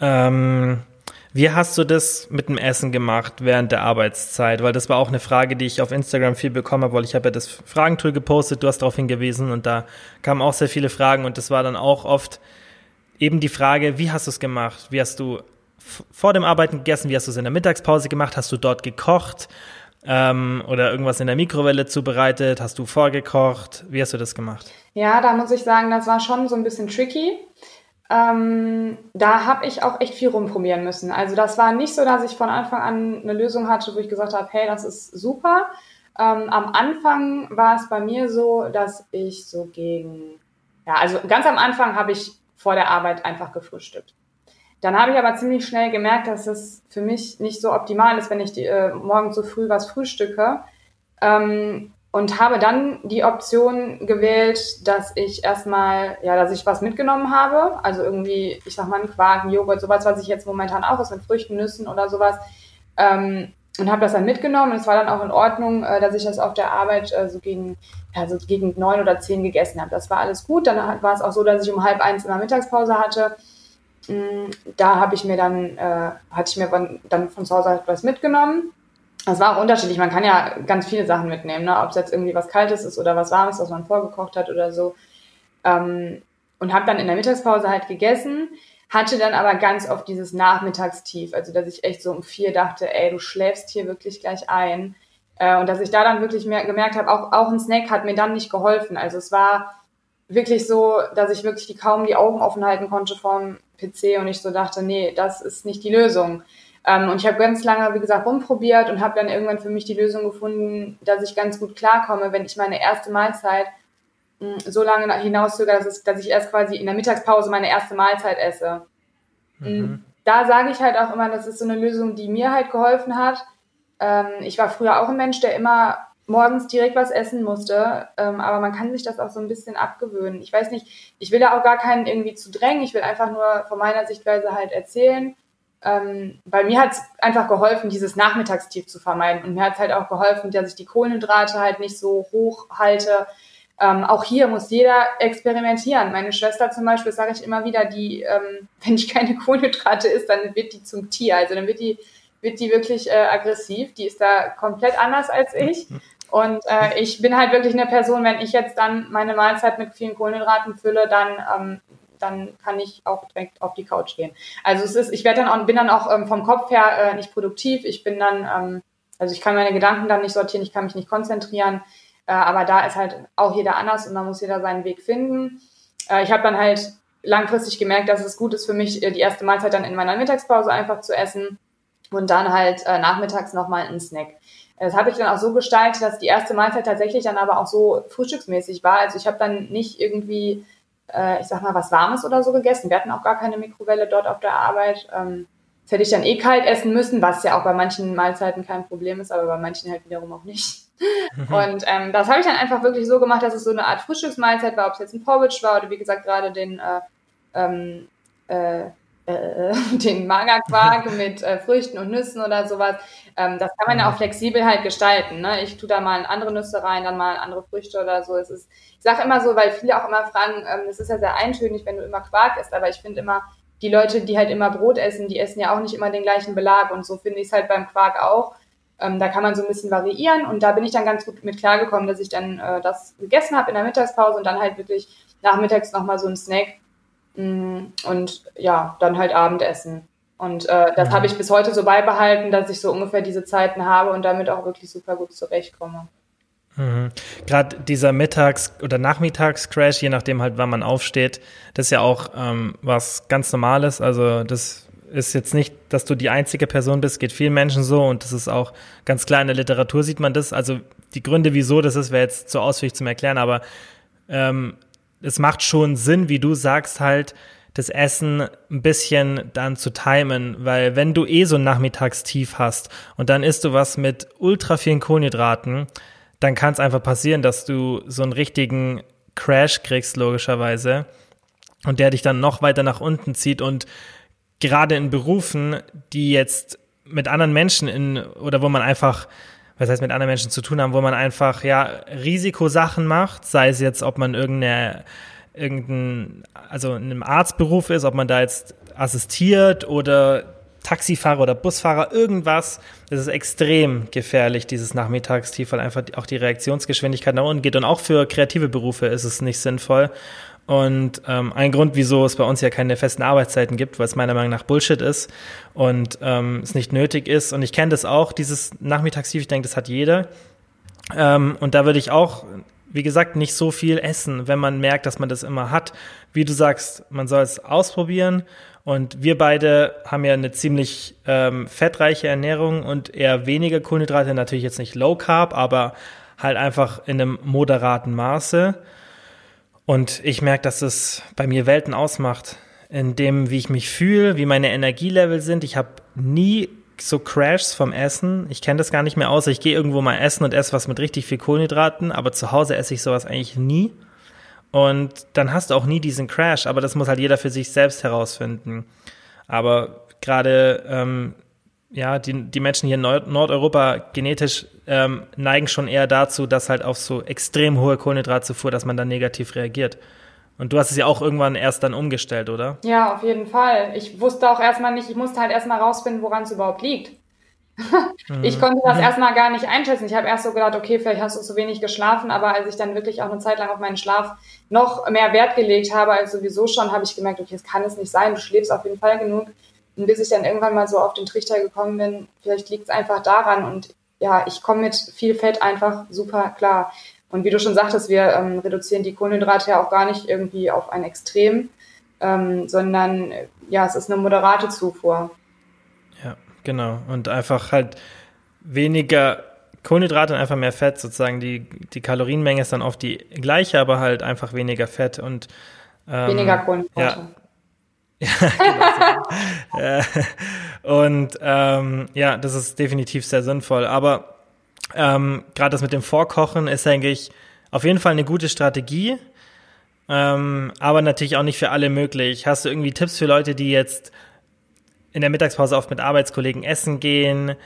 Ähm, wie hast du das mit dem Essen gemacht während der Arbeitszeit? Weil das war auch eine Frage, die ich auf Instagram viel bekommen habe, weil ich habe ja das Fragentool gepostet, du hast darauf hingewiesen und da kamen auch sehr viele Fragen und das war dann auch oft eben die Frage, wie hast du es gemacht? Wie hast du vor dem Arbeiten gegessen? Wie hast du es in der Mittagspause gemacht? Hast du dort gekocht? ähm, oder irgendwas in der Mikrowelle zubereitet? Hast du vorgekocht? Wie hast du das gemacht? Ja, da muss ich sagen, das war schon so ein bisschen tricky. Ähm, da habe ich auch echt viel rumprobieren müssen. Also das war nicht so, dass ich von Anfang an eine Lösung hatte, wo ich gesagt habe, hey, das ist super. Ähm, am Anfang war es bei mir so, dass ich so gegen, ja, also ganz am Anfang habe ich vor der Arbeit einfach gefrühstückt. Dann habe ich aber ziemlich schnell gemerkt, dass es für mich nicht so optimal ist, wenn ich die, äh, morgens so früh was frühstücke. Ähm, und habe dann die Option gewählt, dass ich erstmal, ja, dass ich was mitgenommen habe. Also irgendwie, ich sag mal, einen Quark, Joghurt, sowas, was ich jetzt momentan auch ist, mit Früchten, Nüssen oder sowas. Ähm, und habe das dann mitgenommen. Und es war dann auch in Ordnung, äh, dass ich das auf der Arbeit äh, so gegen, ja, so gegen neun oder zehn gegessen habe. Das war alles gut. Dann war es auch so, dass ich um halb eins immer Mittagspause hatte. Mm, da habe ich mir dann, äh, hatte ich mir dann von zu Hause etwas mitgenommen. Das war auch unterschiedlich. Man kann ja ganz viele Sachen mitnehmen, ne? ob es jetzt irgendwie was Kaltes ist oder was Warmes, was man vorgekocht hat oder so. Ähm, und habe dann in der Mittagspause halt gegessen, hatte dann aber ganz oft dieses Nachmittagstief, also dass ich echt so um vier dachte, ey, du schläfst hier wirklich gleich ein. Äh, und dass ich da dann wirklich mehr, gemerkt habe, auch, auch ein Snack hat mir dann nicht geholfen. Also es war wirklich so, dass ich wirklich kaum die Augen offen halten konnte vom PC und ich so dachte, nee, das ist nicht die Lösung. Ähm, und ich habe ganz lange, wie gesagt, rumprobiert und habe dann irgendwann für mich die Lösung gefunden, dass ich ganz gut klarkomme, wenn ich meine erste Mahlzeit mh, hm, so lange hinauszögere, dass, dass ich erst quasi in der Mittagspause meine erste Mahlzeit esse. Mhm. Hm, da sage ich halt auch immer, das ist so eine Lösung, die mir halt geholfen hat. Ähm, ich war früher auch ein Mensch, der immer morgens direkt was essen musste. Ähm, aber man kann sich das auch so ein bisschen abgewöhnen. Ich weiß nicht, ich will da auch gar keinen irgendwie zu drängen. Ich will einfach nur von meiner Sichtweise halt erzählen. Ähm, weil mir hat es einfach geholfen, dieses Nachmittagstief zu vermeiden. Und mir hat es halt auch geholfen, dass ich die Kohlenhydrate halt nicht so hoch halte. ähm, auch hier muss jeder experimentieren. Meine Schwester zum Beispiel, sage ich immer wieder, die, ähm, wenn ich keine Kohlenhydrate isst, dann wird die zum Tier. Also dann wird die, wird die wirklich äh, aggressiv. Die ist da komplett anders als ich. Und äh, ich bin halt wirklich eine Person, wenn ich jetzt dann meine Mahlzeit mit vielen Kohlenhydraten fülle, dann, ähm, dann kann ich auch direkt auf die Couch gehen. Also es ist, ich werde dann auch, bin dann auch ähm, vom Kopf her äh, nicht produktiv. Ich bin dann, ähm, also ich kann meine Gedanken dann nicht sortieren, ich kann mich nicht konzentrieren. Äh, aber da ist halt auch jeder anders und da muss jeder seinen Weg finden. Äh, ich habe dann halt langfristig gemerkt, dass es gut ist für mich, äh, die erste Mahlzeit dann in meiner Mittagspause einfach zu essen und dann halt äh, nachmittags nochmal einen Snack. Das habe ich dann auch so gestaltet, dass die erste Mahlzeit tatsächlich dann aber auch so frühstücksmäßig war. Also ich habe dann nicht irgendwie, äh, ich sag mal, was Warmes oder so gegessen. Wir hatten auch gar keine Mikrowelle dort auf der Arbeit. Ähm, das hätte ich dann eh kalt essen müssen, was ja auch bei manchen Mahlzeiten kein Problem ist, aber bei manchen halt wiederum auch nicht. Und ähm, das habe ich dann einfach wirklich so gemacht, dass es so eine Art Frühstücksmahlzeit war, ob es jetzt ein Porridge war oder wie gesagt gerade den äh, ähm, äh, äh, den Magerquark mit äh, Früchten und Nüssen oder sowas. Ähm, das kann man ja auch mhm. flexibel halt gestalten. Ne? Ich tue da mal andere Nüsse rein, dann mal andere Früchte oder so. Es ist, ich sage immer so, weil viele auch immer fragen, ähm, es ist ja sehr eintönig, wenn du immer Quark isst, aber ich finde immer, die Leute, die halt immer Brot essen, die essen ja auch nicht immer den gleichen Belag und so finde ich es halt beim Quark auch. Ähm, da kann man so ein bisschen variieren und da bin ich dann ganz gut mit klargekommen, dass ich dann äh, das gegessen habe in der Mittagspause und dann halt wirklich nachmittags nochmal so ein Snack und ja, dann halt Abendessen. Und äh, das mhm. habe ich bis heute so beibehalten, dass ich so ungefähr diese Zeiten habe und damit auch wirklich super gut zurechtkomme. Mhm. Gerade dieser Mittags- oder Nachmittagscrash, je nachdem halt, wann man aufsteht, das ist ja auch ähm, was ganz Normales. Also das ist jetzt nicht, dass du die einzige Person bist, geht vielen Menschen so und das ist auch ganz klar in der Literatur sieht man das. Also die Gründe, wieso das ist, wäre jetzt zu ausführlich zum Erklären, aber ähm, es macht schon Sinn, wie du sagst, halt, das Essen ein bisschen dann zu timen, weil wenn du eh so ein Nachmittagstief hast und dann isst du was mit ultra vielen Kohlenhydraten, dann kann es einfach passieren, dass du so einen richtigen Crash kriegst, logischerweise, und der dich dann noch weiter nach unten zieht und gerade in Berufen, die jetzt mit anderen Menschen in oder wo man einfach was heißt mit anderen Menschen zu tun haben, wo man einfach ja Risikosachen macht, sei es jetzt, ob man irgendeine irgendein, also in einem Arztberuf ist, ob man da jetzt assistiert oder Taxifahrer oder Busfahrer, irgendwas. Das ist extrem gefährlich, dieses Nachmittagstief, weil einfach auch die Reaktionsgeschwindigkeit nach unten geht. Und auch für kreative Berufe ist es nicht sinnvoll. Und ähm, ein Grund, wieso es bei uns ja keine festen Arbeitszeiten gibt, weil es meiner Meinung nach Bullshit ist und ähm, es nicht nötig ist. Und ich kenne das auch, dieses Nachmittagstief, ich denke, das hat jeder. Ähm, und da würde ich auch, wie gesagt, nicht so viel essen, wenn man merkt, dass man das immer hat. Wie du sagst, man soll es ausprobieren. Und wir beide haben ja eine ziemlich ähm, fettreiche Ernährung und eher weniger Kohlenhydrate, natürlich jetzt nicht Low Carb, aber halt einfach in einem moderaten Maße. Und ich merke, dass es bei mir Welten ausmacht, in dem, wie ich mich fühle, wie meine Energielevel sind. Ich habe nie so Crashs vom Essen. Ich kenne das gar nicht mehr aus. Ich gehe irgendwo mal essen und esse was mit richtig viel Kohlenhydraten, aber zu Hause esse ich sowas eigentlich nie. Und dann hast du auch nie diesen Crash, aber das muss halt jeder für sich selbst herausfinden. Aber gerade ähm, ja, die, die Menschen hier in Nord Nordeuropa genetisch ähm, neigen schon eher dazu, dass halt auf so extrem hohe Kohlenhydratzufuhr, dass man dann negativ reagiert. Und du hast es ja auch irgendwann erst dann umgestellt, oder? Ja, auf jeden Fall. Ich wusste auch erstmal nicht, ich musste halt erstmal rausfinden, woran es überhaupt liegt. ich konnte das mhm. erstmal gar nicht einschätzen. Ich habe erst so gedacht, okay, vielleicht hast du zu wenig geschlafen, aber als ich dann wirklich auch eine Zeit lang auf meinen Schlaf noch mehr Wert gelegt habe als sowieso schon, habe ich gemerkt, okay, das kann es nicht sein. Du schläfst auf jeden Fall genug. Und bis ich dann irgendwann mal so auf den Trichter gekommen bin, vielleicht liegt es einfach daran und ja, ich komme mit viel Fett einfach super klar. Und wie du schon sagtest, wir ähm, reduzieren die Kohlenhydrate ja auch gar nicht irgendwie auf ein Extrem, ähm, sondern ja, es ist eine moderate Zufuhr. Ja, genau. Und einfach halt weniger Kohlenhydrate und einfach mehr Fett sozusagen. Die, die Kalorienmenge ist dann oft die gleiche, aber halt einfach weniger Fett und ähm, weniger Kohlenhydrate. Ja, genau. äh, und ähm, ja, das ist definitiv sehr sinnvoll. Aber ähm, gerade das mit dem Vorkochen ist eigentlich auf jeden Fall eine gute Strategie, ähm, aber natürlich auch nicht für alle möglich. Hast du irgendwie Tipps für Leute, die jetzt in der Mittagspause oft mit Arbeitskollegen essen gehen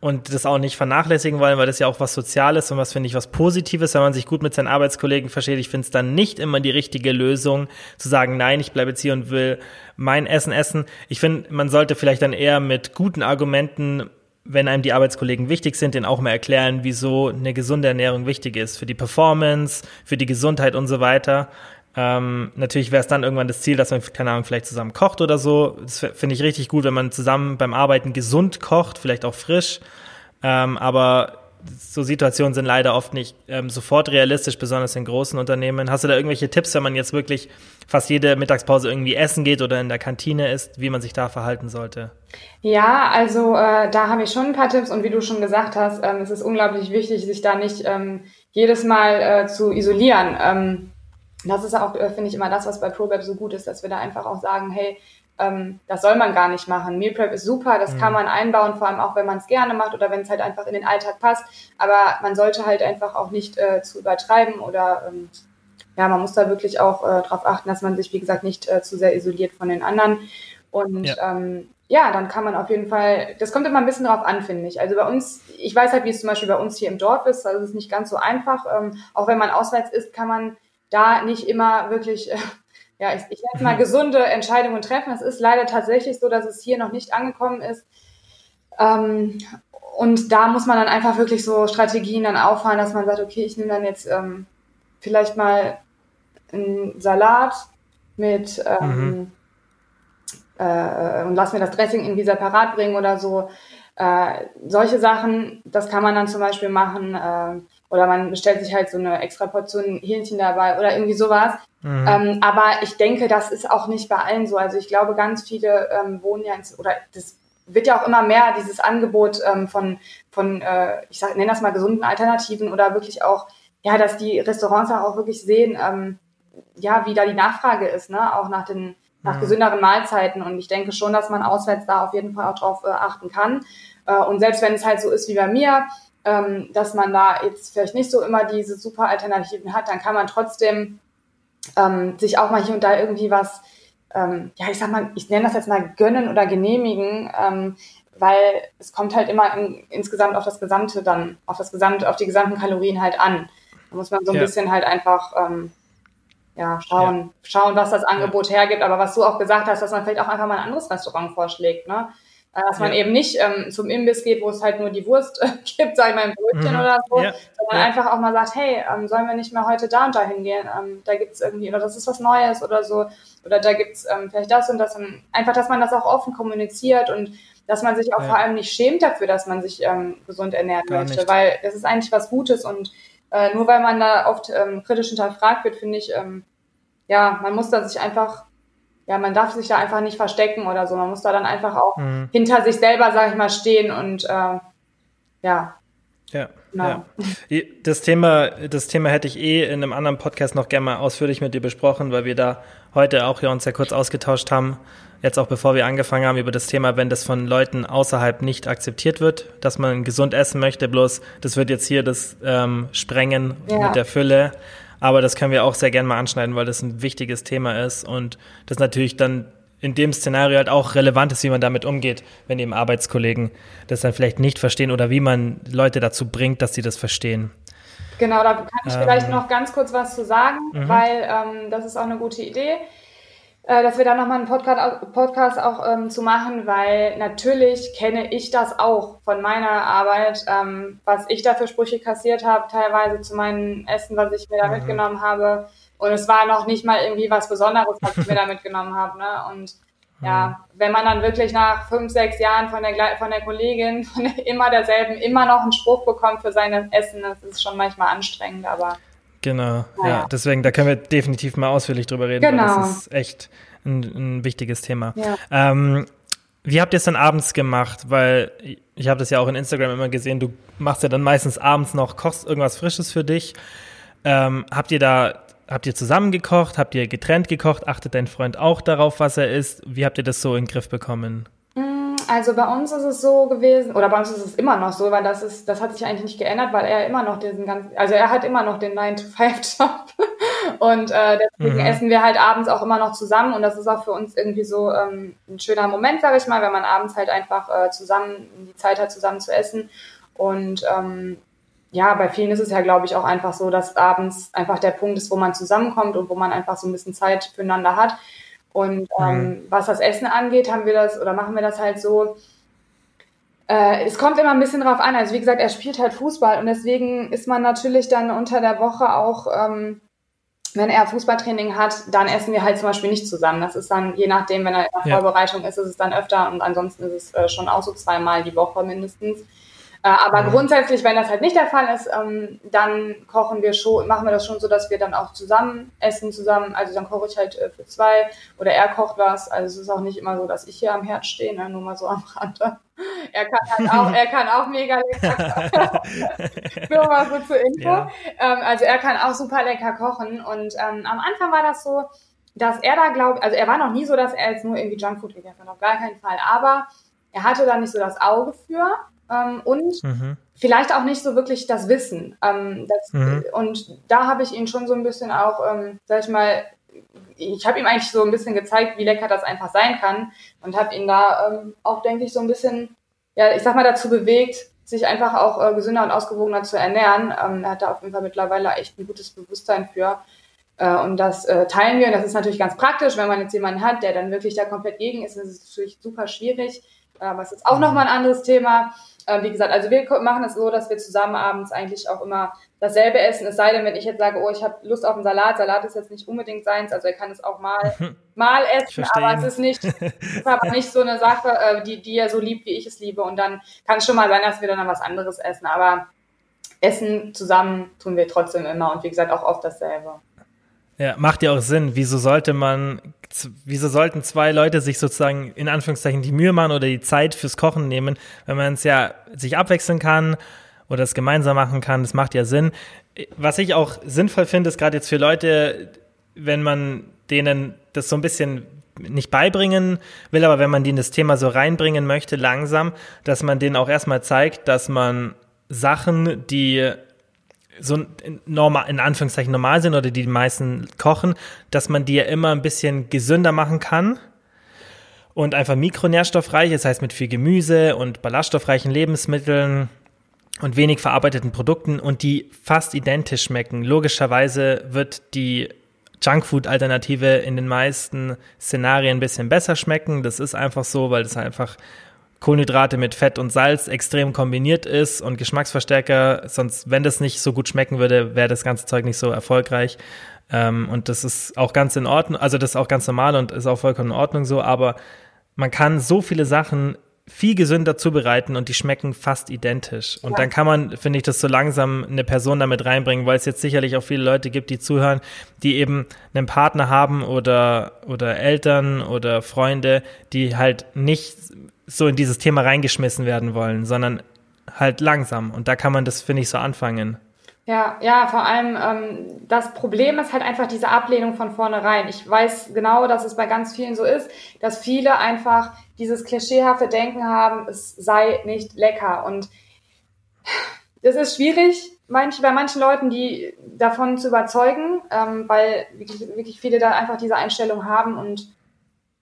und das auch nicht vernachlässigen wollen, weil das ja auch was Soziales und was finde ich was Positives, wenn man sich gut mit seinen Arbeitskollegen versteht. Ich finde es dann nicht immer die richtige Lösung zu sagen, nein, ich bleibe jetzt hier und will mein Essen essen. Ich finde, man sollte vielleicht dann eher mit guten Argumenten wenn einem die Arbeitskollegen wichtig sind, den auch mal erklären, wieso eine gesunde Ernährung wichtig ist für die Performance, für die Gesundheit und so weiter. Ähm, natürlich wäre es dann irgendwann das Ziel, dass man, keine Ahnung, vielleicht zusammen kocht oder so. Das finde ich richtig gut, wenn man zusammen beim Arbeiten gesund kocht, vielleicht auch frisch. Ähm, aber so Situationen sind leider oft nicht ähm, sofort realistisch, besonders in großen Unternehmen. Hast du da irgendwelche Tipps, wenn man jetzt wirklich fast jede Mittagspause irgendwie essen geht oder in der Kantine ist, wie man sich da verhalten sollte? Ja, also äh, da habe ich schon ein paar Tipps und wie du schon gesagt hast, ähm, es ist unglaublich wichtig, sich da nicht ähm, jedes Mal äh, zu isolieren. Das ist auch, äh, finde ich, immer das, was bei ProBab so gut ist, dass wir da einfach auch sagen, hey, ähm, das soll man gar nicht machen. Meal Prep ist super, das mhm. kann man einbauen, vor allem auch, wenn man es gerne macht oder wenn es halt einfach in den Alltag passt. Aber man sollte halt einfach auch nicht äh, zu übertreiben oder ähm, ja, man muss da wirklich auch äh, darauf achten, dass man sich, wie gesagt, nicht äh, zu sehr isoliert von den anderen. Und ja. Ähm, ja, dann kann man auf jeden Fall, das kommt immer ein bisschen drauf an, finde ich. Also bei uns, ich weiß halt, wie es zum Beispiel bei uns hier im Dorf ist, also es ist nicht ganz so einfach. Ähm, auch wenn man auswärts ist, kann man da nicht immer wirklich, äh, ja, ich, ich nenne mal gesunde Entscheidungen treffen. Es ist leider tatsächlich so, dass es hier noch nicht angekommen ist. Ähm, und da muss man dann einfach wirklich so Strategien dann auffahren, dass man sagt, okay, ich nehme dann jetzt ähm, vielleicht mal einen Salat mit ähm, mhm. äh, und lass mir das Dressing irgendwie separat bringen oder so. Äh, solche Sachen, das kann man dann zum Beispiel machen. Äh, oder man bestellt sich halt so eine extra Portion Hähnchen dabei oder irgendwie sowas. Mhm. Ähm, aber ich denke, das ist auch nicht bei allen so. Also ich glaube, ganz viele ähm, wohnen ja ins, oder das wird ja auch immer mehr, dieses Angebot ähm, von, von äh, ich sag, nenne das mal gesunden Alternativen oder wirklich auch, ja, dass die Restaurants auch wirklich sehen, ähm, ja, wie da die Nachfrage ist, ne, auch nach den, nach mhm. gesünderen Mahlzeiten. Und ich denke schon, dass man auswärts da auf jeden Fall auch drauf äh, achten kann. Äh, und selbst wenn es halt so ist wie bei mir, ähm, dass man da jetzt vielleicht nicht so immer diese super Alternativen hat, dann kann man trotzdem ähm, sich auch mal hier und da irgendwie was, ähm, ja, ich sag mal, ich nenne das jetzt mal gönnen oder genehmigen, ähm, weil es kommt halt immer in, insgesamt auf das Gesamte dann, auf das Gesamte, auf die gesamten Kalorien halt an. Da muss man so ein ja. bisschen halt einfach ähm, ja, schauen, ja. schauen, was das Angebot ja. hergibt. Aber was du auch gesagt hast, dass man vielleicht auch einfach mal ein anderes Restaurant vorschlägt, ne? Äh, dass man ja. eben nicht ähm, zum Imbiss geht, wo es halt nur die Wurst äh, gibt, ich mal, ein Brötchen mhm. oder so, ja. sondern ja. einfach auch mal sagt, hey, ähm, sollen wir nicht mehr heute da und da hingehen? Ähm, da gibt's irgendwie, oder das ist was Neues oder so, oder da gibt's ähm, vielleicht das und das. Und einfach, dass man das auch offen kommuniziert und dass man sich auch vor allem nicht schämt dafür, dass man sich ähm, gesund ernähren Gar möchte, nicht. weil das ist eigentlich was Gutes und äh, nur weil man da oft ähm, kritisch hinterfragt wird, finde ich, ähm, ja, man muss da sich einfach ja, man darf sich da einfach nicht verstecken oder so. Man muss da dann einfach auch mhm. hinter sich selber, sag ich mal, stehen und äh, ja. Ja, genau. ja. Das Thema, das Thema hätte ich eh in einem anderen Podcast noch gerne mal ausführlich mit dir besprochen, weil wir da heute auch ja uns ja kurz ausgetauscht haben, jetzt auch bevor wir angefangen haben, über das Thema, wenn das von Leuten außerhalb nicht akzeptiert wird, dass man gesund essen möchte, bloß das wird jetzt hier das ähm, sprengen ja. mit der Fülle. Aber das können wir auch sehr gerne mal anschneiden, weil das ein wichtiges Thema ist und das natürlich dann in dem Szenario halt auch relevant ist, wie man damit umgeht, wenn eben Arbeitskollegen das dann vielleicht nicht verstehen oder wie man Leute dazu bringt, dass sie das verstehen. Genau, da kann ich ähm, vielleicht noch ganz kurz was zu sagen, mhm. weil ähm, das ist auch eine gute Idee dass wir da nochmal einen Podcast, Podcast auch ähm, zu machen, weil natürlich kenne ich das auch von meiner Arbeit, ähm, was ich da für Sprüche kassiert habe, teilweise zu meinem Essen, was ich mir da mhm. mitgenommen habe. Und es war noch nicht mal irgendwie was Besonderes, was ich mir da mitgenommen habe. Ne? Und ja, mhm. wenn man dann wirklich nach fünf, sechs Jahren von der, von der Kollegin, von der, immer derselben, immer noch einen Spruch bekommt für sein Essen, das ist schon manchmal anstrengend, aber Genau, naja. ja. Deswegen, da können wir definitiv mal ausführlich drüber reden. Genau. das ist echt ein, ein wichtiges Thema. Ja. Ähm, wie habt ihr es dann abends gemacht? Weil ich habe das ja auch in Instagram immer gesehen, du machst ja dann meistens abends noch, kochst irgendwas Frisches für dich. Ähm, habt ihr da, habt ihr zusammen gekocht? Habt ihr getrennt gekocht? Achtet dein Freund auch darauf, was er isst? Wie habt ihr das so in den Griff bekommen? Also bei uns ist es so gewesen, oder bei uns ist es immer noch so, weil das ist, das hat sich eigentlich nicht geändert, weil er immer noch diesen ganzen, also er hat immer noch den 9-to-5-Job. Und äh, deswegen mhm. essen wir halt abends auch immer noch zusammen und das ist auch für uns irgendwie so ähm, ein schöner Moment, sage ich mal, wenn man abends halt einfach äh, zusammen die Zeit hat, zusammen zu essen. Und ähm, ja, bei vielen ist es ja, glaube ich, auch einfach so, dass abends einfach der Punkt ist, wo man zusammenkommt und wo man einfach so ein bisschen Zeit füreinander hat. Und ähm, mhm. was das Essen angeht, haben wir das oder machen wir das halt so. Äh, es kommt immer ein bisschen drauf an. Also wie gesagt, er spielt halt Fußball und deswegen ist man natürlich dann unter der Woche auch, ähm, wenn er Fußballtraining hat, dann essen wir halt zum Beispiel nicht zusammen. Das ist dann je nachdem, wenn er in der ja. Vorbereitung ist, ist es dann öfter und ansonsten ist es äh, schon auch so zweimal die Woche mindestens. Äh, aber mhm. grundsätzlich, wenn das halt nicht der Fall ist, ähm, dann kochen wir schon, machen wir das schon so, dass wir dann auch zusammen essen, zusammen. Also dann koche ich halt äh, für zwei oder er kocht was. Also es ist auch nicht immer so, dass ich hier am Herd stehe, ne? nur mal so am Rande. Er kann halt auch, er kann auch mega lecker Nur mal so zur Info. Ja. Ähm, also er kann auch super lecker kochen und ähm, am Anfang war das so, dass er da glaubt, also er war noch nie so, dass er jetzt nur irgendwie Junkfood gegessen hat, auf gar keinen Fall. Aber er hatte da nicht so das Auge für ähm, und mhm. vielleicht auch nicht so wirklich das Wissen. Ähm, das, mhm. Und da habe ich ihn schon so ein bisschen auch, ähm, sag ich mal, ich habe ihm eigentlich so ein bisschen gezeigt, wie lecker das einfach sein kann und habe ihn da ähm, auch, denke ich, so ein bisschen, ja, ich sag mal, dazu bewegt, sich einfach auch äh, gesünder und ausgewogener zu ernähren. Ähm, er hat da auf jeden Fall mittlerweile echt ein gutes Bewusstsein für. Äh, und das äh, teilen wir. Das ist natürlich ganz praktisch, wenn man jetzt jemanden hat, der dann wirklich da komplett gegen ist. Das ist natürlich super schwierig. Aber es ist auch nochmal ein anderes Thema. Äh, wie gesagt, also wir machen es so, dass wir zusammen abends eigentlich auch immer dasselbe essen. Es sei denn, wenn ich jetzt sage, oh, ich habe Lust auf einen Salat. Salat ist jetzt nicht unbedingt seins, also er kann es auch mal, mal essen, aber es ist nicht, ist aber nicht so eine Sache, äh, die, die er so liebt, wie ich es liebe. Und dann kann es schon mal sein, dass wir dann was anderes essen. Aber Essen zusammen tun wir trotzdem immer und wie gesagt auch oft dasselbe. Ja, macht ja auch Sinn. Wieso sollte man, wieso sollten zwei Leute sich sozusagen in Anführungszeichen die Mühe machen oder die Zeit fürs Kochen nehmen, wenn man es ja sich abwechseln kann oder es gemeinsam machen kann? Das macht ja Sinn. Was ich auch sinnvoll finde, ist gerade jetzt für Leute, wenn man denen das so ein bisschen nicht beibringen will, aber wenn man denen das Thema so reinbringen möchte, langsam, dass man denen auch erstmal zeigt, dass man Sachen, die so normal, in Anführungszeichen normal sind oder die die meisten kochen, dass man die ja immer ein bisschen gesünder machen kann und einfach mikronährstoffreich, das heißt mit viel Gemüse und ballaststoffreichen Lebensmitteln und wenig verarbeiteten Produkten und die fast identisch schmecken. Logischerweise wird die Junkfood-Alternative in den meisten Szenarien ein bisschen besser schmecken. Das ist einfach so, weil das einfach Kohlenhydrate mit Fett und Salz extrem kombiniert ist und Geschmacksverstärker, sonst, wenn das nicht so gut schmecken würde, wäre das ganze Zeug nicht so erfolgreich. Ähm, und das ist auch ganz in Ordnung, also das ist auch ganz normal und ist auch vollkommen in Ordnung so, aber man kann so viele Sachen viel gesünder zubereiten und die schmecken fast identisch. Und ja. dann kann man, finde ich, das so langsam eine Person damit reinbringen, weil es jetzt sicherlich auch viele Leute gibt, die zuhören, die eben einen Partner haben oder, oder Eltern oder Freunde, die halt nicht so in dieses Thema reingeschmissen werden wollen, sondern halt langsam. Und da kann man das, finde ich, so anfangen. Ja, ja, vor allem ähm, das Problem ist halt einfach diese Ablehnung von vornherein. Ich weiß genau, dass es bei ganz vielen so ist, dass viele einfach dieses klischeehafte Denken haben, es sei nicht lecker. Und das ist schwierig, manch, bei manchen Leuten, die davon zu überzeugen, ähm, weil wirklich, wirklich viele da einfach diese Einstellung haben und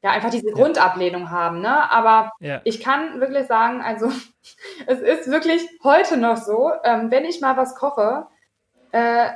ja, einfach diese Grundablehnung haben, ne? Aber ja. ich kann wirklich sagen, also es ist wirklich heute noch so, ähm, wenn ich mal was koche, äh,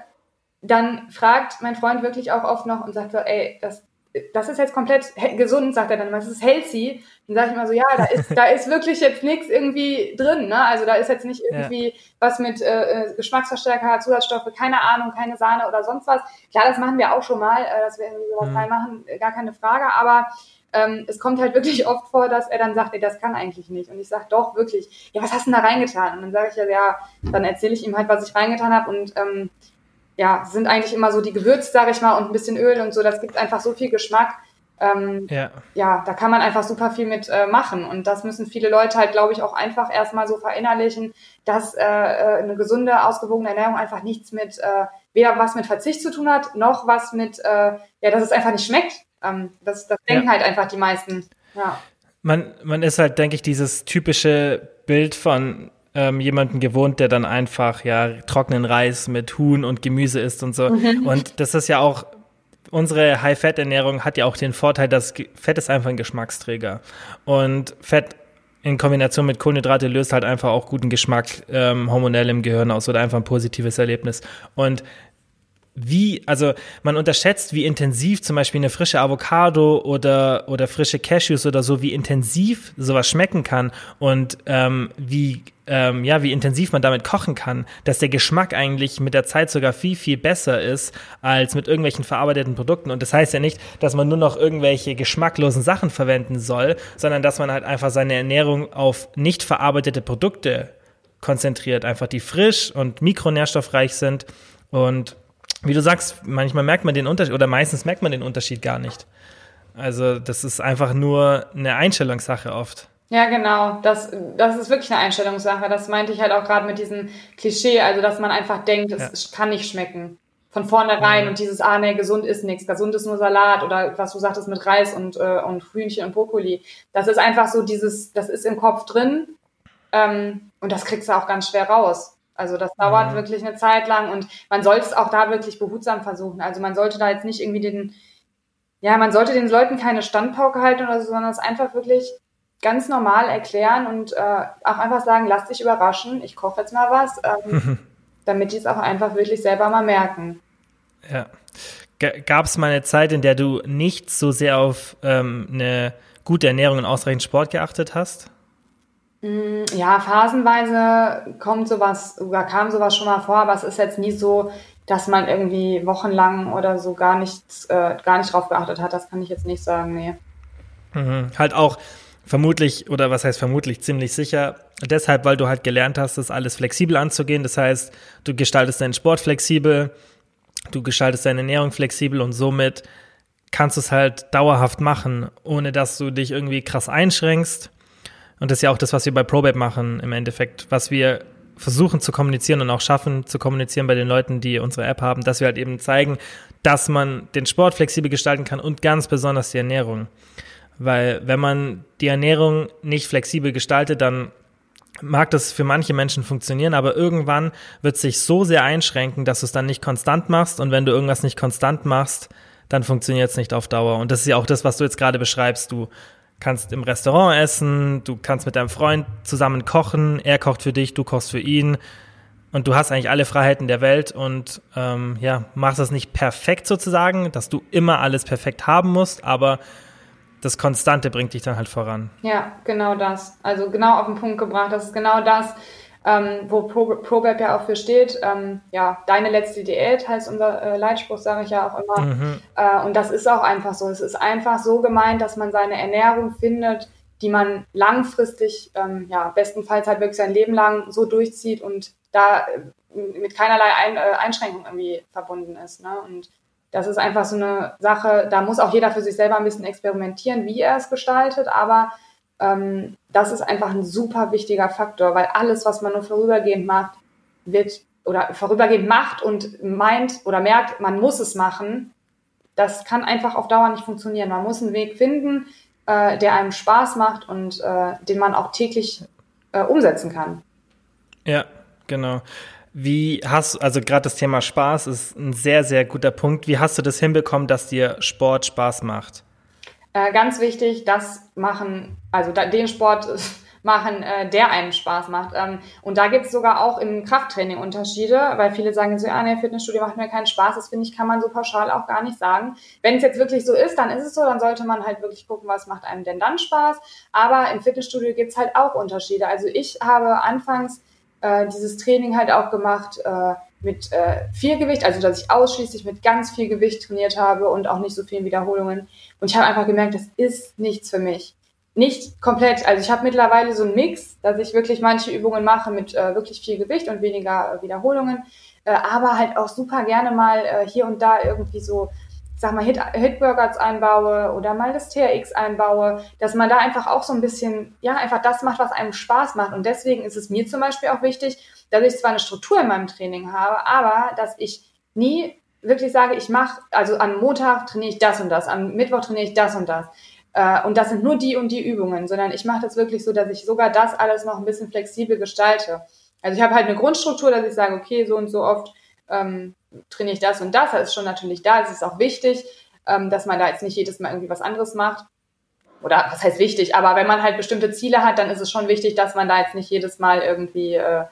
dann fragt mein Freund wirklich auch oft noch und sagt so, ey, das, das ist jetzt komplett gesund, sagt er dann immer, das ist healthy. Dann sage ich immer so, ja, da ist, da ist wirklich jetzt nichts irgendwie drin, ne? Also da ist jetzt nicht irgendwie ja. was mit äh, äh, Geschmacksverstärker, Zusatzstoffe, keine Ahnung, keine Sahne oder sonst was. Klar, das machen wir auch schon mal, äh, dass wir irgendwie sowas mhm. reinmachen, gar keine Frage, aber ähm, es kommt halt wirklich oft vor, dass er dann sagt, ey, das kann eigentlich nicht. Und ich sage, doch, wirklich, ja, was hast du denn da reingetan? Und dann sage ich ja, ja, dann erzähle ich ihm halt, was ich reingetan habe und ähm, ja, sind eigentlich immer so die Gewürze, sage ich mal, und ein bisschen Öl und so, das gibt einfach so viel Geschmack. Ähm, ja. ja, da kann man einfach super viel mit äh, machen. Und das müssen viele Leute halt, glaube ich, auch einfach erstmal so verinnerlichen, dass äh, äh, eine gesunde, ausgewogene Ernährung einfach nichts mit, äh, weder was mit Verzicht zu tun hat, noch was mit, äh, ja, dass es einfach nicht schmeckt. Ähm, das, das denken ja. halt einfach die meisten. Ja. Man, man ist halt, denke ich, dieses typische Bild von ähm, jemanden gewohnt, der dann einfach ja trockenen Reis mit Huhn und Gemüse isst und so. Mhm. Und das ist ja auch unsere High-Fat-Ernährung hat ja auch den Vorteil, dass Fett ist einfach ein Geschmacksträger. Und Fett in Kombination mit Kohlenhydrate löst halt einfach auch guten Geschmack ähm, hormonell im Gehirn aus oder einfach ein positives Erlebnis. Und wie, also man unterschätzt, wie intensiv zum Beispiel eine frische Avocado oder, oder frische Cashews oder so, wie intensiv sowas schmecken kann und ähm, wie, ähm, ja, wie intensiv man damit kochen kann, dass der Geschmack eigentlich mit der Zeit sogar viel, viel besser ist als mit irgendwelchen verarbeiteten Produkten. Und das heißt ja nicht, dass man nur noch irgendwelche geschmacklosen Sachen verwenden soll, sondern dass man halt einfach seine Ernährung auf nicht verarbeitete Produkte konzentriert, einfach die frisch und mikronährstoffreich sind und wie du sagst, manchmal merkt man den Unterschied oder meistens merkt man den Unterschied gar nicht. Also das ist einfach nur eine Einstellungssache oft. Ja, genau. Das, das ist wirklich eine Einstellungssache. Das meinte ich halt auch gerade mit diesem Klischee, also dass man einfach denkt, es ja. kann nicht schmecken. Von vornherein ja. und dieses, ah nee, gesund ist nichts, gesund ist nur Salat oder was du sagtest mit Reis und, äh, und Hühnchen und Brokkoli. Das ist einfach so dieses, das ist im Kopf drin ähm, und das kriegst du auch ganz schwer raus. Also das dauert mhm. wirklich eine Zeit lang und man sollte es auch da wirklich behutsam versuchen. Also man sollte da jetzt nicht irgendwie den, ja, man sollte den Leuten keine Standpauke halten oder so, sondern es einfach wirklich ganz normal erklären und äh, auch einfach sagen, lass dich überraschen, ich koche jetzt mal was, ähm, damit die es auch einfach wirklich selber mal merken. Ja. Gab es mal eine Zeit, in der du nicht so sehr auf ähm, eine gute Ernährung und ausreichend Sport geachtet hast? Mm, ja, phasenweise kommt sowas oder kam sowas schon mal vor, aber es ist jetzt nie so, dass man irgendwie wochenlang oder so gar nichts, äh, gar nicht drauf geachtet hat. Das kann ich jetzt nicht sagen, nee. Mhm. Halt auch vermutlich, oder was heißt vermutlich, ziemlich sicher, deshalb, weil du halt gelernt hast, das alles flexibel anzugehen. Das heißt, du gestaltest deinen Sport flexibel, du gestaltest deine Ernährung flexibel und somit kannst du es halt dauerhaft machen, ohne dass du dich irgendwie krass einschränkst und das ist ja auch das, was wir bei ProBab machen im Endeffekt, was wir versuchen zu kommunizieren und auch schaffen zu kommunizieren bei den Leuten, die unsere App haben, dass wir halt eben zeigen, dass man den Sport flexibel gestalten kann und ganz besonders die Ernährung. Weil wenn man die Ernährung nicht flexibel gestaltet, dann mag das für manche Menschen funktionieren, aber irgendwann wird sich so sehr einschränken, dass du es dann nicht konstant machst und wenn du irgendwas nicht konstant machst, dann funktioniert es nicht auf Dauer. Und das ist ja auch das, was du jetzt gerade beschreibst. Du kannst im Restaurant essen, du kannst mit deinem Freund zusammen kochen, er kocht für dich, du kochst für ihn und du hast eigentlich alle Freiheiten der Welt und ähm, ja, machst das nicht perfekt sozusagen, dass du immer alles perfekt haben musst, aber das Konstante bringt dich dann halt voran. Ja, genau das. Also genau auf den Punkt gebracht. Das ist genau das, ähm, wo Pro, ProBab ja auch für steht. Ähm, ja, deine letzte Diät heißt unser äh, Leitspruch, sage ich ja auch immer. Mhm. Äh, und das ist auch einfach so. Es ist einfach so gemeint, dass man seine Ernährung findet, die man langfristig, ähm, ja, bestenfalls halt wirklich sein Leben lang so durchzieht und da äh, mit keinerlei Ein äh, Einschränkung irgendwie verbunden ist. Ne? Und das ist einfach so eine Sache, da muss auch jeder für sich selber ein bisschen experimentieren, wie er es gestaltet, aber ähm, das ist einfach ein super wichtiger Faktor, weil alles, was man nur vorübergehend macht, wird oder vorübergehend macht und meint oder merkt, man muss es machen, das kann einfach auf Dauer nicht funktionieren. Man muss einen Weg finden, äh, der einem Spaß macht und äh, den man auch täglich äh, umsetzen kann. Ja, genau. Wie hast also gerade das Thema Spaß ist ein sehr, sehr guter Punkt. Wie hast du das hinbekommen, dass dir Sport Spaß macht? Äh, ganz wichtig, das machen, also da, den Sport machen, äh, der einem Spaß macht. Ähm, und da gibt es sogar auch im Krafttraining Unterschiede, weil viele sagen so, ja, nee, Fitnessstudio macht mir keinen Spaß. Das finde ich, kann man so pauschal auch gar nicht sagen. Wenn es jetzt wirklich so ist, dann ist es so, dann sollte man halt wirklich gucken, was macht einem denn dann Spaß. Aber im Fitnessstudio gibt es halt auch Unterschiede. Also ich habe anfangs äh, dieses Training halt auch gemacht, äh, mit äh, viel Gewicht, also dass ich ausschließlich mit ganz viel Gewicht trainiert habe und auch nicht so vielen Wiederholungen. Und ich habe einfach gemerkt, das ist nichts für mich. Nicht komplett. Also ich habe mittlerweile so einen Mix, dass ich wirklich manche Übungen mache mit äh, wirklich viel Gewicht und weniger äh, Wiederholungen, äh, aber halt auch super gerne mal äh, hier und da irgendwie so sag mal, Hit, Hitworkouts einbaue oder mal das TRX einbaue, dass man da einfach auch so ein bisschen, ja, einfach das macht, was einem Spaß macht. Und deswegen ist es mir zum Beispiel auch wichtig, dass ich zwar eine Struktur in meinem Training habe, aber dass ich nie wirklich sage, ich mache, also am Montag trainiere ich das und das, am Mittwoch trainiere ich das und das. äh, und das sind nur die und die Übungen, sondern ich mache das wirklich so, dass ich sogar das alles noch ein bisschen flexibel gestalte. Also ich habe halt eine Grundstruktur, dass ich sage, okay, so und so oft ähm, trainiere ich das und das. Das ist schon natürlich da. Es ist auch wichtig, ähm, dass man da jetzt nicht jedes Mal irgendwie was anderes macht. Oder was heißt wichtig? Aber wenn man halt bestimmte Ziele hat, dann ist es schon wichtig, dass man da jetzt nicht jedes Mal irgendwie äh,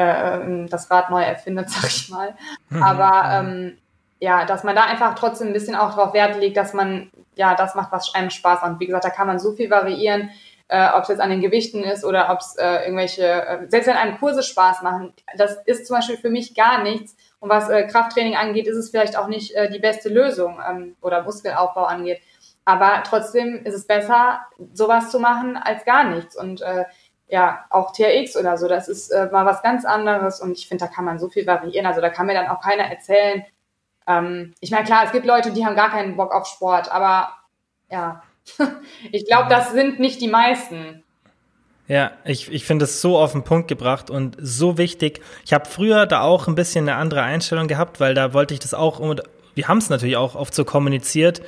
äh, das Rad neu erfindet, sag ich mal. Mhm. Aber ähm, ja, dass man da einfach trotzdem ein bisschen auch darauf Wert legt, dass man ja das macht, was einem Spaß macht. Wie gesagt, da kann man so viel variieren, äh, ob es jetzt an den Gewichten ist oder ob es äh, irgendwelche, äh, selbst wenn einem Kurse Spaß machen, das ist zum Beispiel für mich gar nichts. Und was äh, Krafttraining angeht, ist es vielleicht auch nicht äh, die beste Lösung ähm, oder Muskelaufbau angeht. Aber trotzdem ist es besser, sowas zu machen, als gar nichts. Und äh, ja, auch TRX oder so, das ist äh, mal was ganz anderes. Und ich finde, da kann man so viel variieren. Also da kann mir dann auch keiner erzählen, ähm, ich meine, klar, es gibt Leute, die haben gar keinen Bock auf Sport, aber ja, ich glaube, das sind nicht die meisten. Ja, ich, ich finde es so auf den Punkt gebracht und so wichtig. Ich habe früher da auch ein bisschen eine andere Einstellung gehabt, weil da wollte ich das auch, wir haben es natürlich auch oft so kommuniziert.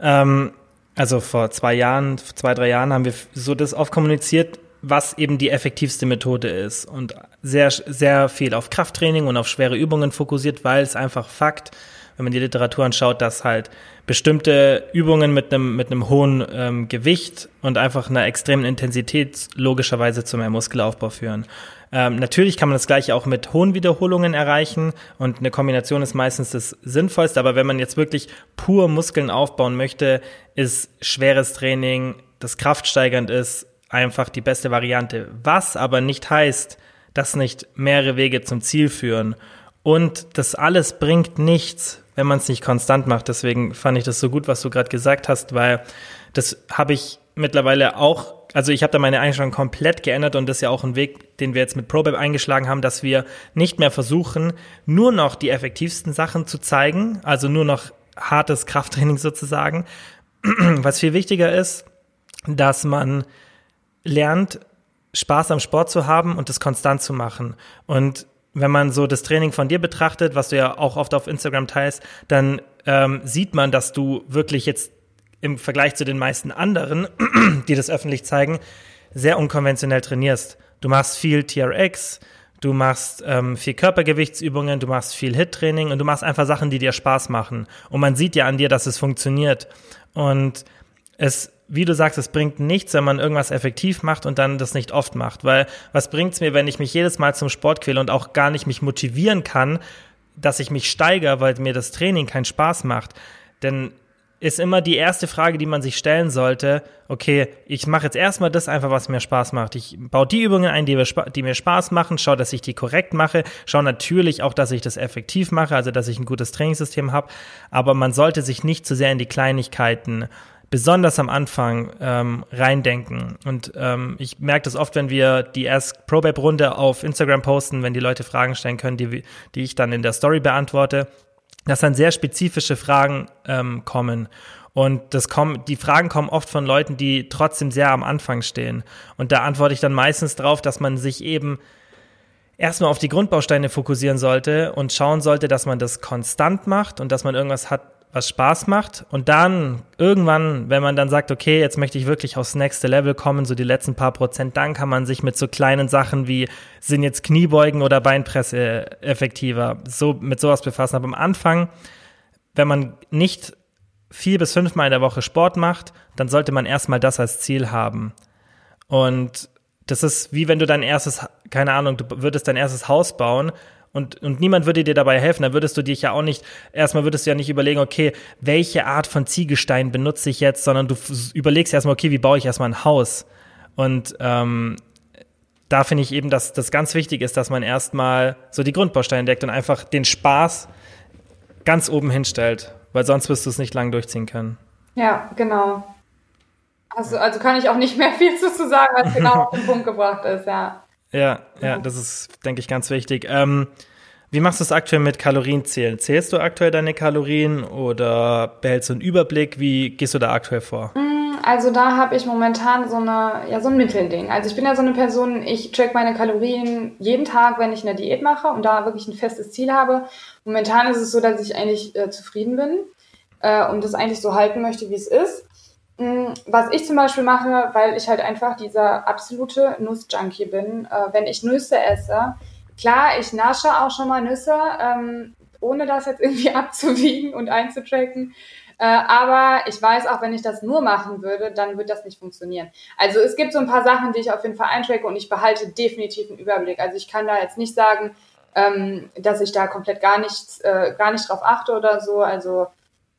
Ähm, also vor zwei Jahren, zwei, drei Jahren haben wir so das oft kommuniziert, was eben die effektivste Methode ist und sehr, sehr viel auf Krafttraining und auf schwere Übungen fokussiert, weil es einfach Fakt, wenn man die Literatur anschaut, dass halt bestimmte Übungen mit einem, mit einem hohen ähm, Gewicht und einfach einer extremen Intensität logischerweise zu mehr Muskelaufbau führen. Ähm, natürlich kann man das gleiche auch mit hohen Wiederholungen erreichen und eine Kombination ist meistens das Sinnvollste, aber wenn man jetzt wirklich pur Muskeln aufbauen möchte, ist schweres Training, das kraftsteigernd ist, einfach die beste Variante. Was aber nicht heißt, dass nicht mehrere Wege zum Ziel führen. Und das alles bringt nichts, wenn man es nicht konstant macht. Deswegen fand ich das so gut, was du gerade gesagt hast, weil das habe ich mittlerweile auch, also ich habe da meine Einstellung komplett geändert und das ist ja auch ein Weg, den wir jetzt mit ProBab eingeschlagen haben, dass wir nicht mehr versuchen, nur noch die effektivsten Sachen zu zeigen, also nur noch hartes Krafttraining sozusagen. Was viel wichtiger ist, dass man lernt, Spaß am Sport zu haben und das konstant zu machen. Und wenn man so das Training von dir betrachtet, was du ja auch oft auf Instagram teilst, dann ähm, sieht man, dass du wirklich jetzt im Vergleich zu den meisten anderen, die das öffentlich zeigen, sehr unkonventionell trainierst. Du machst viel TRX, du machst ähm, viel Körpergewichtsübungen, du machst viel HIT-Training und du machst einfach Sachen, die dir Spaß machen. Und man sieht ja an dir, dass es funktioniert. Und es wie du sagst, es bringt nichts, wenn man irgendwas effektiv macht und dann das nicht oft macht. Weil was bringt's mir, wenn ich mich jedes Mal zum Sport quäle und auch gar nicht mich motivieren kann, dass ich mich steigere, weil mir das Training keinen Spaß macht? Denn ist immer die erste Frage, die man sich stellen sollte. Okay, ich mache jetzt erstmal das einfach, was mir Spaß macht. Ich baue die Übungen ein, die, die mir Spaß machen, schaue, dass ich die korrekt mache, schaue natürlich auch, dass ich das effektiv mache, also dass ich ein gutes Trainingssystem habe. Aber man sollte sich nicht zu sehr in die Kleinigkeiten besonders am Anfang ähm, reindenken. Und ähm, ich merke das oft, wenn wir die Ask ProBab Runde auf Instagram posten, wenn die Leute Fragen stellen können, die, die ich dann in der Story beantworte, dass dann sehr spezifische Fragen ähm, kommen. Und das kommen, die Fragen kommen oft von Leuten, die trotzdem sehr am Anfang stehen. Und da antworte ich dann meistens drauf, dass man sich eben erstmal auf die Grundbausteine fokussieren sollte und schauen sollte, dass man das konstant macht und dass man irgendwas hat, was Spaß macht. Und dann irgendwann, wenn man dann sagt, okay, jetzt möchte ich wirklich aufs nächste Level kommen, so die letzten paar Prozent, dann kann man sich mit so kleinen Sachen wie sind jetzt Kniebeugen oder Beinpresse effektiver, so mit sowas befassen. Aber am Anfang, wenn man nicht vier bis fünfmal in der Woche Sport macht, dann sollte man erstmal das als Ziel haben. Und das ist wie wenn du dein erstes, keine Ahnung, du würdest dein erstes Haus bauen und, und niemand würde dir dabei helfen. Da würdest du dich ja auch nicht, erstmal würdest du ja nicht überlegen, okay, welche Art von Ziegelstein benutze ich jetzt, sondern du überlegst erstmal, okay, wie baue ich erstmal ein Haus? Und ähm, da finde ich eben, dass das ganz wichtig ist, dass man erstmal so die Grundbausteine deckt und einfach den Spaß ganz oben hinstellt, weil sonst wirst du es nicht lang durchziehen können. Ja, genau. Also, also kann ich auch nicht mehr viel zu sagen, was genau auf den Punkt gebracht ist, ja. Ja, ja, das ist, denke ich, ganz wichtig. Ähm, wie machst du es aktuell mit Kalorienzählen? Zählst du aktuell deine Kalorien oder behältst du einen Überblick? Wie gehst du da aktuell vor? Mm, also da habe ich momentan so eine, ja, so ein Mittelding. Also ich bin ja so eine Person, ich track meine Kalorien jeden Tag, wenn ich eine Diät mache und da wirklich ein festes Ziel habe. Momentan ist es so, dass ich eigentlich äh, zufrieden bin äh, und das eigentlich so halten möchte, wie es ist. Mm, was ich zum Beispiel mache, weil ich halt einfach dieser absolute Nussjunkie bin, äh, wenn ich Nüsse esse, klar, ich nasche auch schon mal Nüsse, ähm, ohne das jetzt irgendwie abzuwiegen und einzutracken. Äh, aber ich weiß auch, wenn ich das nur machen würde, dann wird das nicht funktionieren. Also es gibt so ein paar Sachen, die ich auf jeden Fall eintracke und ich behalte definitiv einen Überblick. Also ich kann da jetzt nicht sagen, ähm, dass ich da komplett gar nichts, äh, gar nicht drauf achte oder so. Also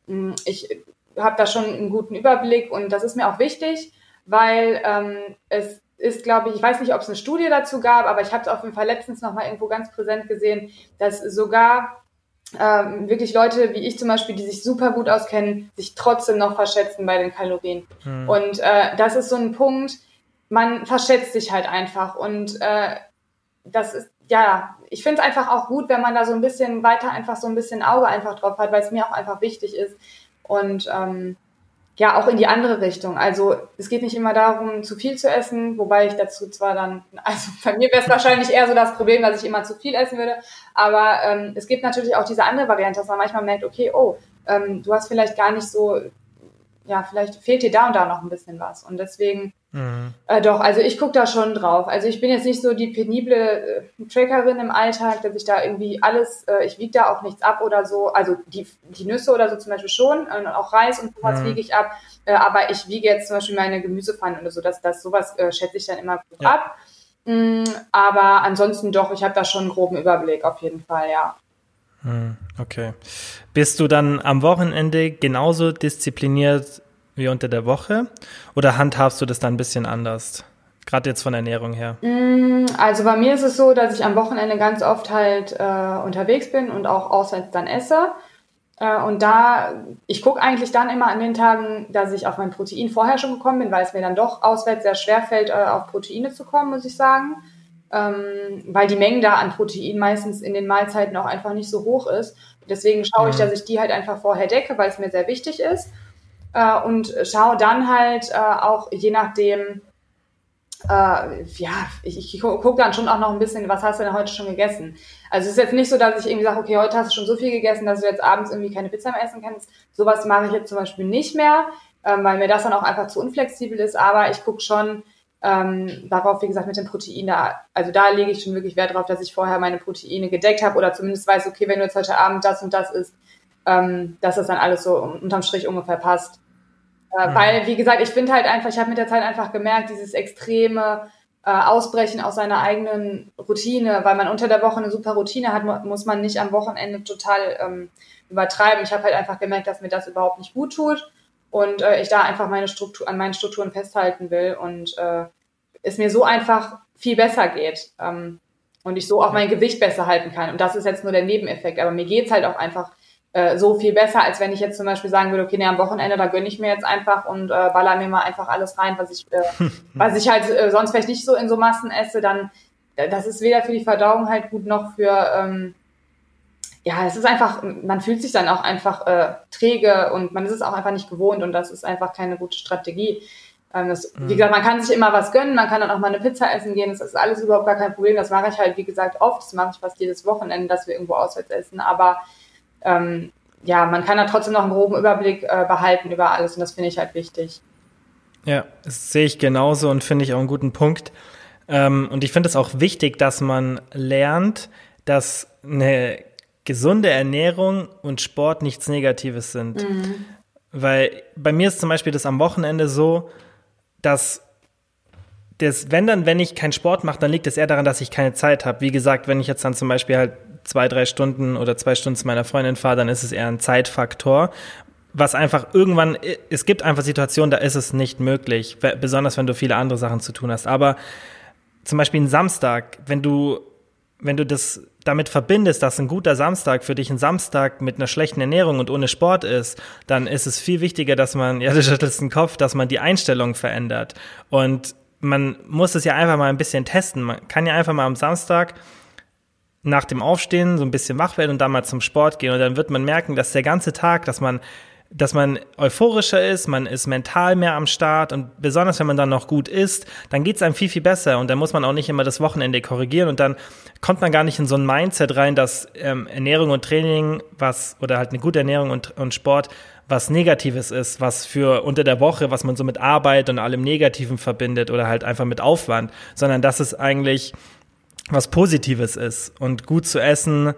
mm, ich habe da schon einen guten Überblick und das ist mir auch wichtig, weil ähm, es ist, glaube ich, ich weiß nicht, ob es eine Studie dazu gab, aber ich habe es auf jeden Fall letztens noch mal irgendwo ganz präsent gesehen, dass sogar ähm, wirklich Leute wie ich zum Beispiel, die sich super gut auskennen, sich trotzdem noch verschätzen bei den Kalorien. Mhm. Und äh, das ist so ein Punkt, man verschätzt sich halt einfach. Und äh, das ist, ja, ich finde es einfach auch gut, wenn man da so ein bisschen weiter einfach so ein bisschen Auge einfach drauf hat, weil es mir auch einfach wichtig ist. Und ähm, ja auch in die andere Richtung. Also es geht nicht immer darum, zu viel zu essen, wobei ich dazu zwar dann, also bei mir wäre es wahrscheinlich eher so das Problem, dass ich immer zu viel essen würde, aber ähm, es gibt natürlich auch diese andere Variante, dass man manchmal merkt, okay, oh, ähm, du hast vielleicht gar nicht so, ja, vielleicht fehlt dir da und da noch ein bisschen was. Und deswegen Mhm. Äh, doch, also ich gucke da schon drauf. Also ich bin jetzt nicht so die penible äh, Trackerin im Alltag, dass ich da irgendwie alles, äh, ich wiege da auch nichts ab oder so. Also die, die Nüsse oder so zum Beispiel schon, äh, auch Reis und sowas mhm. wiege ich ab. Äh, aber ich wiege jetzt zum Beispiel meine Gemüsepfannen oder so, dass das sowas äh, schätze ich dann immer gut ja. ab. Mm, aber ansonsten doch, ich habe da schon einen groben Überblick auf jeden Fall, ja. Mhm, okay. Bist du dann am Wochenende genauso diszipliniert wie unter der Woche? Oder handhabst du das dann ein bisschen anders? Gerade jetzt von Ernährung her. Mm, also bei mir ist es so, dass ich am Wochenende ganz oft halt äh, unterwegs bin und auch auswärts dann esse. Äh, und da, ich gucke eigentlich dann immer an den Tagen, dass ich auf mein Protein vorher schon gekommen bin, weil es mir dann doch auswärts sehr schwer fällt, äh, auf Proteine zu kommen, muss ich sagen. Ähm, weil die Menge da an Protein meistens in den Mahlzeiten auch einfach nicht so hoch ist. Deswegen schaue mhm. ich, dass ich die halt einfach vorher decke, weil es mir sehr wichtig ist äh, und schaue dann halt äh, auch je nachdem, äh, ja, ich, ich gucke dann schon auch noch ein bisschen, was hast du denn heute schon gegessen? Also es ist jetzt nicht so, dass ich irgendwie sage, okay, heute hast du schon so viel gegessen, dass du jetzt abends irgendwie keine Pizza mehr essen kannst. Sowas mache ich jetzt zum Beispiel nicht mehr, ähm, weil mir das dann auch einfach zu unflexibel ist. Aber ich gucke schon ähm, darauf, wie gesagt, mit dem Protein da, also da lege ich schon wirklich Wert drauf, dass ich vorher meine Proteine gedeckt habe oder zumindest weiß, okay, wenn du jetzt heute Abend das und das isst, ähm, dass das dann alles so unterm Strich ungefähr passt. Äh, mhm. Weil, wie gesagt, ich finde halt einfach, ich habe mit der Zeit einfach gemerkt, dieses extreme äh, Ausbrechen aus seiner eigenen Routine, weil man unter der Woche eine super Routine hat, muss man nicht am Wochenende total ähm, übertreiben. Ich habe halt einfach gemerkt, dass mir das überhaupt nicht gut tut und äh, ich da einfach meine Struktur, an meinen Strukturen festhalten will und äh, es mir so einfach viel besser geht. Ähm, und ich so auch mein Gewicht besser halten kann. Und das ist jetzt nur der Nebeneffekt. Aber mir geht's halt auch einfach äh, so viel besser, als wenn ich jetzt zum Beispiel sagen würde, okay, nee, am Wochenende, da gönne ich mir jetzt einfach und äh, baller mir mal einfach alles rein, was ich, äh, was ich halt äh, sonst vielleicht nicht so in so Massen esse, dann äh, das ist weder für die Verdauung halt gut noch für ähm, ja, es ist einfach, man fühlt sich dann auch einfach äh, träge und man ist es auch einfach nicht gewohnt und das ist einfach keine gute Strategie. Ähm, das, mhm. Wie gesagt, man kann sich immer was gönnen, man kann dann auch mal eine Pizza essen gehen, das ist alles überhaupt gar kein Problem. Das mache ich halt, wie gesagt, oft, das mache ich fast jedes Wochenende, dass wir irgendwo auswärts essen, aber ähm, ja, man kann da trotzdem noch einen groben Überblick äh, behalten über alles und das finde ich halt wichtig. Ja, das sehe ich genauso und finde ich auch einen guten Punkt. Ähm, und ich finde es auch wichtig, dass man lernt, dass eine gesunde Ernährung und Sport nichts Negatives sind. Mhm. Weil bei mir ist zum Beispiel das am Wochenende so, dass das, wenn dann, wenn ich keinen Sport mache, dann liegt es eher daran, dass ich keine Zeit habe. Wie gesagt, wenn ich jetzt dann zum Beispiel halt zwei, drei Stunden oder zwei Stunden zu meiner Freundin fahre, dann ist es eher ein Zeitfaktor. Was einfach irgendwann, es gibt einfach Situationen, da ist es nicht möglich, besonders wenn du viele andere Sachen zu tun hast. Aber zum Beispiel ein Samstag, wenn du, wenn du das damit verbindest, dass ein guter Samstag für dich ein Samstag mit einer schlechten Ernährung und ohne Sport ist, dann ist es viel wichtiger, dass man, ja, du schüttelst den Kopf, dass man die Einstellung verändert. Und man muss es ja einfach mal ein bisschen testen. Man kann ja einfach mal am Samstag nach dem Aufstehen so ein bisschen wach werden und dann mal zum Sport gehen. Und dann wird man merken, dass der ganze Tag, dass man dass man euphorischer ist, man ist mental mehr am Start und besonders wenn man dann noch gut isst, dann geht's einem viel, viel besser. Und dann muss man auch nicht immer das Wochenende korrigieren. Und dann kommt man gar nicht in so ein Mindset rein, dass ähm, Ernährung und Training was oder halt eine gute Ernährung und, und Sport was Negatives ist, was für unter der Woche, was man so mit Arbeit und allem Negativen verbindet oder halt einfach mit Aufwand, sondern dass es eigentlich was Positives ist und gut zu essen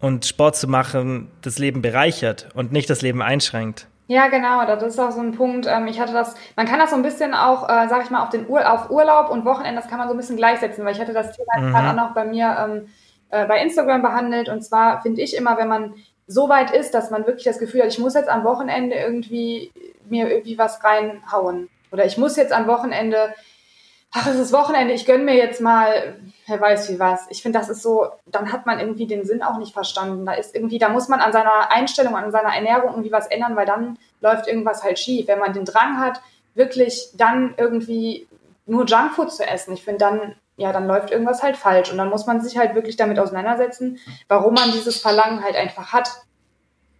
und Sport zu machen das Leben bereichert und nicht das Leben einschränkt. Ja, genau, das ist auch so ein Punkt. Ähm, ich hatte das, man kann das so ein bisschen auch, äh, sag ich mal, auf den Ur auf Urlaub und Wochenende, das kann man so ein bisschen gleichsetzen, weil ich hatte das Thema mhm. gerade auch noch bei mir ähm, äh, bei Instagram behandelt. Und zwar finde ich immer, wenn man so weit ist, dass man wirklich das Gefühl hat, ich muss jetzt am Wochenende irgendwie mir irgendwie was reinhauen. Oder ich muss jetzt am Wochenende ach, es ist Wochenende, ich gönne mir jetzt mal, wer weiß wie was. Ich finde, das ist so, dann hat man irgendwie den Sinn auch nicht verstanden. Da ist irgendwie, da muss man an seiner Einstellung, an seiner Ernährung irgendwie was ändern, weil dann läuft irgendwas halt schief. Wenn man den Drang hat, wirklich dann irgendwie nur Junkfood zu essen, ich finde dann, ja, dann läuft irgendwas halt falsch. Und dann muss man sich halt wirklich damit auseinandersetzen, warum man dieses Verlangen halt einfach hat.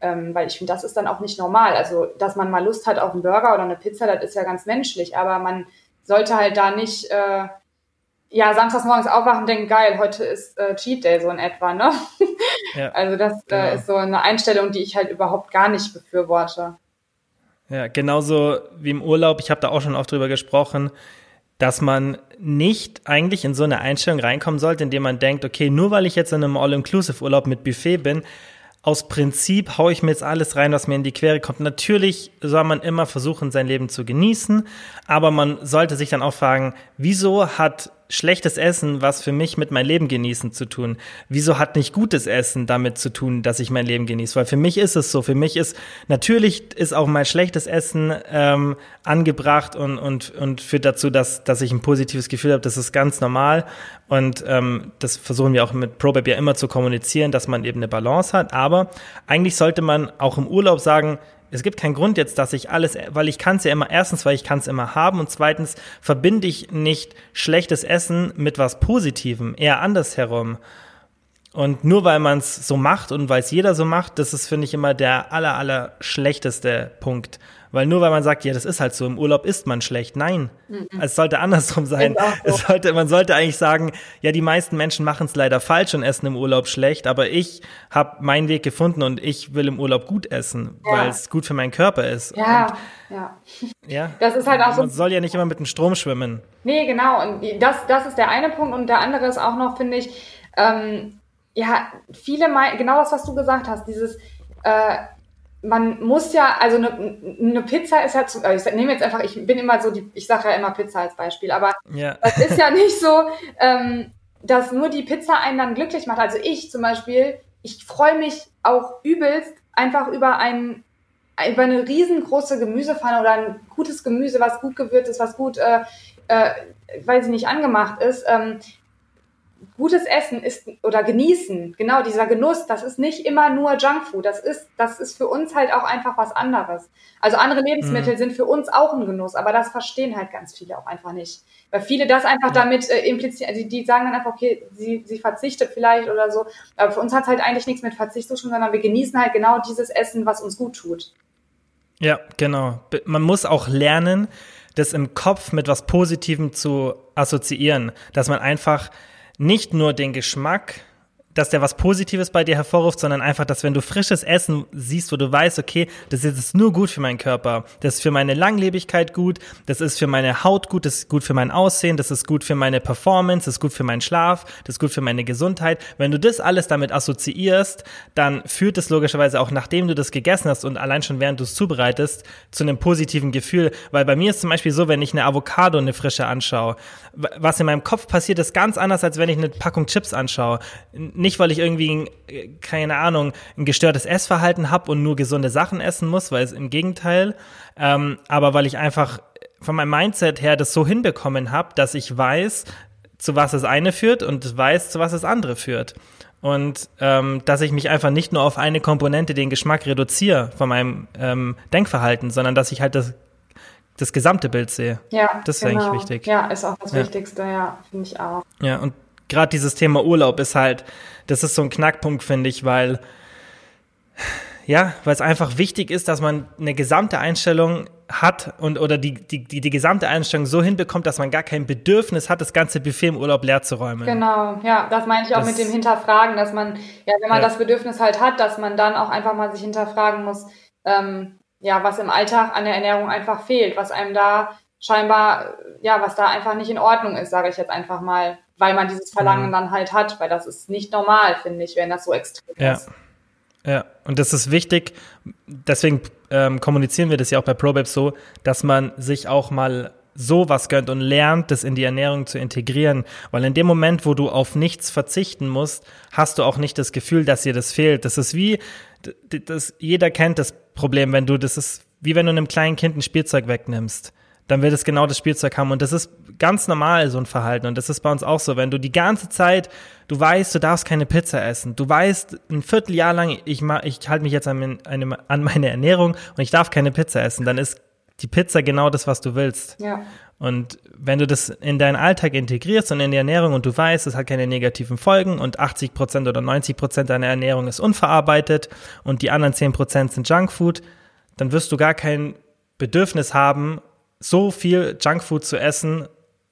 Ähm, weil ich finde, das ist dann auch nicht normal. Also, dass man mal Lust hat auf einen Burger oder eine Pizza, das ist ja ganz menschlich. Aber man sollte halt da nicht, äh, ja, samstags morgens aufwachen und denken, geil, heute ist äh, Cheat Day so in etwa, ne? Ja, also das äh, genau. äh, ist so eine Einstellung, die ich halt überhaupt gar nicht befürworte. Ja, genauso wie im Urlaub, ich habe da auch schon oft drüber gesprochen, dass man nicht eigentlich in so eine Einstellung reinkommen sollte, indem man denkt, okay, nur weil ich jetzt in einem All-Inclusive-Urlaub mit Buffet bin, aus Prinzip haue ich mir jetzt alles rein, was mir in die Quere kommt. Natürlich soll man immer versuchen, sein Leben zu genießen, aber man sollte sich dann auch fragen, wieso hat schlechtes Essen was für mich mit meinem Leben genießen zu tun? Wieso hat nicht gutes Essen damit zu tun, dass ich mein Leben genieße? Weil für mich ist es so. Für mich ist natürlich ist auch mein schlechtes Essen ähm, angebracht und, und, und führt dazu, dass, dass ich ein positives Gefühl habe. Das ist ganz normal. Und ähm, das versuchen wir auch mit ProBab ja immer zu kommunizieren, dass man eben eine Balance hat. Aber eigentlich sollte man auch im Urlaub sagen, es gibt keinen Grund jetzt, dass ich alles, weil ich kann es ja immer, erstens, weil ich kann es immer haben und zweitens verbinde ich nicht schlechtes Essen mit was Positivem, eher andersherum. Und nur weil man es so macht und weil es jeder so macht, das ist, finde ich, immer der aller, aller schlechteste Punkt. Weil nur weil man sagt, ja, das ist halt so, im Urlaub isst man schlecht. Nein, mhm. es sollte andersrum sein. So. Es sollte, man sollte eigentlich sagen, ja, die meisten Menschen machen es leider falsch und essen im Urlaub schlecht, aber ich habe meinen Weg gefunden und ich will im Urlaub gut essen, ja. weil es gut für meinen Körper ist. Ja, und, ja. Ja. Das ist halt auch so. Man soll ja nicht immer mit dem Strom schwimmen. Nee, genau. Und das, das ist der eine Punkt. Und der andere ist auch noch, finde ich, ähm, ja, viele, genau das, was du gesagt hast, dieses, äh, man muss ja, also eine, eine Pizza ist ja, zu, also ich nehme jetzt einfach, ich bin immer so, die, ich sage ja immer Pizza als Beispiel, aber ja. das ist ja nicht so, ähm, dass nur die Pizza einen dann glücklich macht. Also ich zum Beispiel, ich freue mich auch übelst einfach über ein über eine riesengroße Gemüsepfanne oder ein gutes Gemüse, was gut gewürzt ist, was gut, äh, äh, weiß ich nicht, angemacht ist. Ähm, gutes Essen ist oder genießen, genau dieser Genuss, das ist nicht immer nur Junkfood, das ist das ist für uns halt auch einfach was anderes. Also andere Lebensmittel mhm. sind für uns auch ein Genuss, aber das verstehen halt ganz viele auch einfach nicht, weil viele das einfach damit äh, implizieren, also die sagen dann einfach okay, sie sie verzichtet vielleicht oder so, aber für uns hat es halt eigentlich nichts mit Verzicht zu tun, sondern wir genießen halt genau dieses Essen, was uns gut tut. Ja, genau. Man muss auch lernen, das im Kopf mit was Positivem zu assoziieren, dass man einfach nicht nur den Geschmack dass der was Positives bei dir hervorruft, sondern einfach, dass wenn du frisches Essen siehst, wo du weißt, okay, das ist nur gut für meinen Körper, das ist für meine Langlebigkeit gut, das ist für meine Haut gut, das ist gut für mein Aussehen, das ist gut für meine Performance, das ist gut für meinen Schlaf, das ist gut für meine Gesundheit. Wenn du das alles damit assoziierst, dann führt es logischerweise auch, nachdem du das gegessen hast und allein schon während du es zubereitest, zu einem positiven Gefühl. Weil bei mir ist zum Beispiel so, wenn ich eine Avocado, eine frische anschaue, was in meinem Kopf passiert, ist ganz anders, als wenn ich eine Packung Chips anschaue nicht, weil ich irgendwie, keine Ahnung, ein gestörtes Essverhalten habe und nur gesunde Sachen essen muss, weil es im Gegenteil, ähm, aber weil ich einfach von meinem Mindset her das so hinbekommen habe, dass ich weiß, zu was das eine führt und weiß, zu was das andere führt. Und ähm, dass ich mich einfach nicht nur auf eine Komponente, den Geschmack, reduziere von meinem ähm, Denkverhalten, sondern dass ich halt das, das gesamte Bild sehe. Ja, das ist genau. eigentlich wichtig. Ja, ist auch das ja. Wichtigste, ja, finde ich auch. Ja, und gerade dieses Thema Urlaub ist halt, das ist so ein Knackpunkt, finde ich, weil, ja, weil es einfach wichtig ist, dass man eine gesamte Einstellung hat und oder die, die, die, die gesamte Einstellung so hinbekommt, dass man gar kein Bedürfnis hat, das ganze Buffet im Urlaub leer zu räumen. Genau, ja, das meine ich auch das, mit dem Hinterfragen, dass man, ja, wenn man ja. das Bedürfnis halt hat, dass man dann auch einfach mal sich hinterfragen muss, ähm, ja, was im Alltag an der Ernährung einfach fehlt, was einem da scheinbar, ja, was da einfach nicht in Ordnung ist, sage ich jetzt einfach mal, weil man dieses Verlangen mhm. dann halt hat, weil das ist nicht normal, finde ich, wenn das so extrem ja. ist. Ja, und das ist wichtig. Deswegen ähm, kommunizieren wir das ja auch bei ProBabes so, dass man sich auch mal sowas gönnt und lernt, das in die Ernährung zu integrieren. Weil in dem Moment, wo du auf nichts verzichten musst, hast du auch nicht das Gefühl, dass dir das fehlt. Das ist wie, das, jeder kennt das Problem, wenn du, das ist wie wenn du einem kleinen Kind ein Spielzeug wegnimmst dann wird es genau das Spielzeug haben. Und das ist ganz normal, so ein Verhalten. Und das ist bei uns auch so. Wenn du die ganze Zeit, du weißt, du darfst keine Pizza essen. Du weißt ein Vierteljahr lang, ich, ich halte mich jetzt an, an meine Ernährung und ich darf keine Pizza essen. Dann ist die Pizza genau das, was du willst. Ja. Und wenn du das in deinen Alltag integrierst und in die Ernährung und du weißt, es hat keine negativen Folgen und 80 Prozent oder 90 Prozent deiner Ernährung ist unverarbeitet und die anderen 10 Prozent sind Junkfood, dann wirst du gar kein Bedürfnis haben, so viel Junkfood zu essen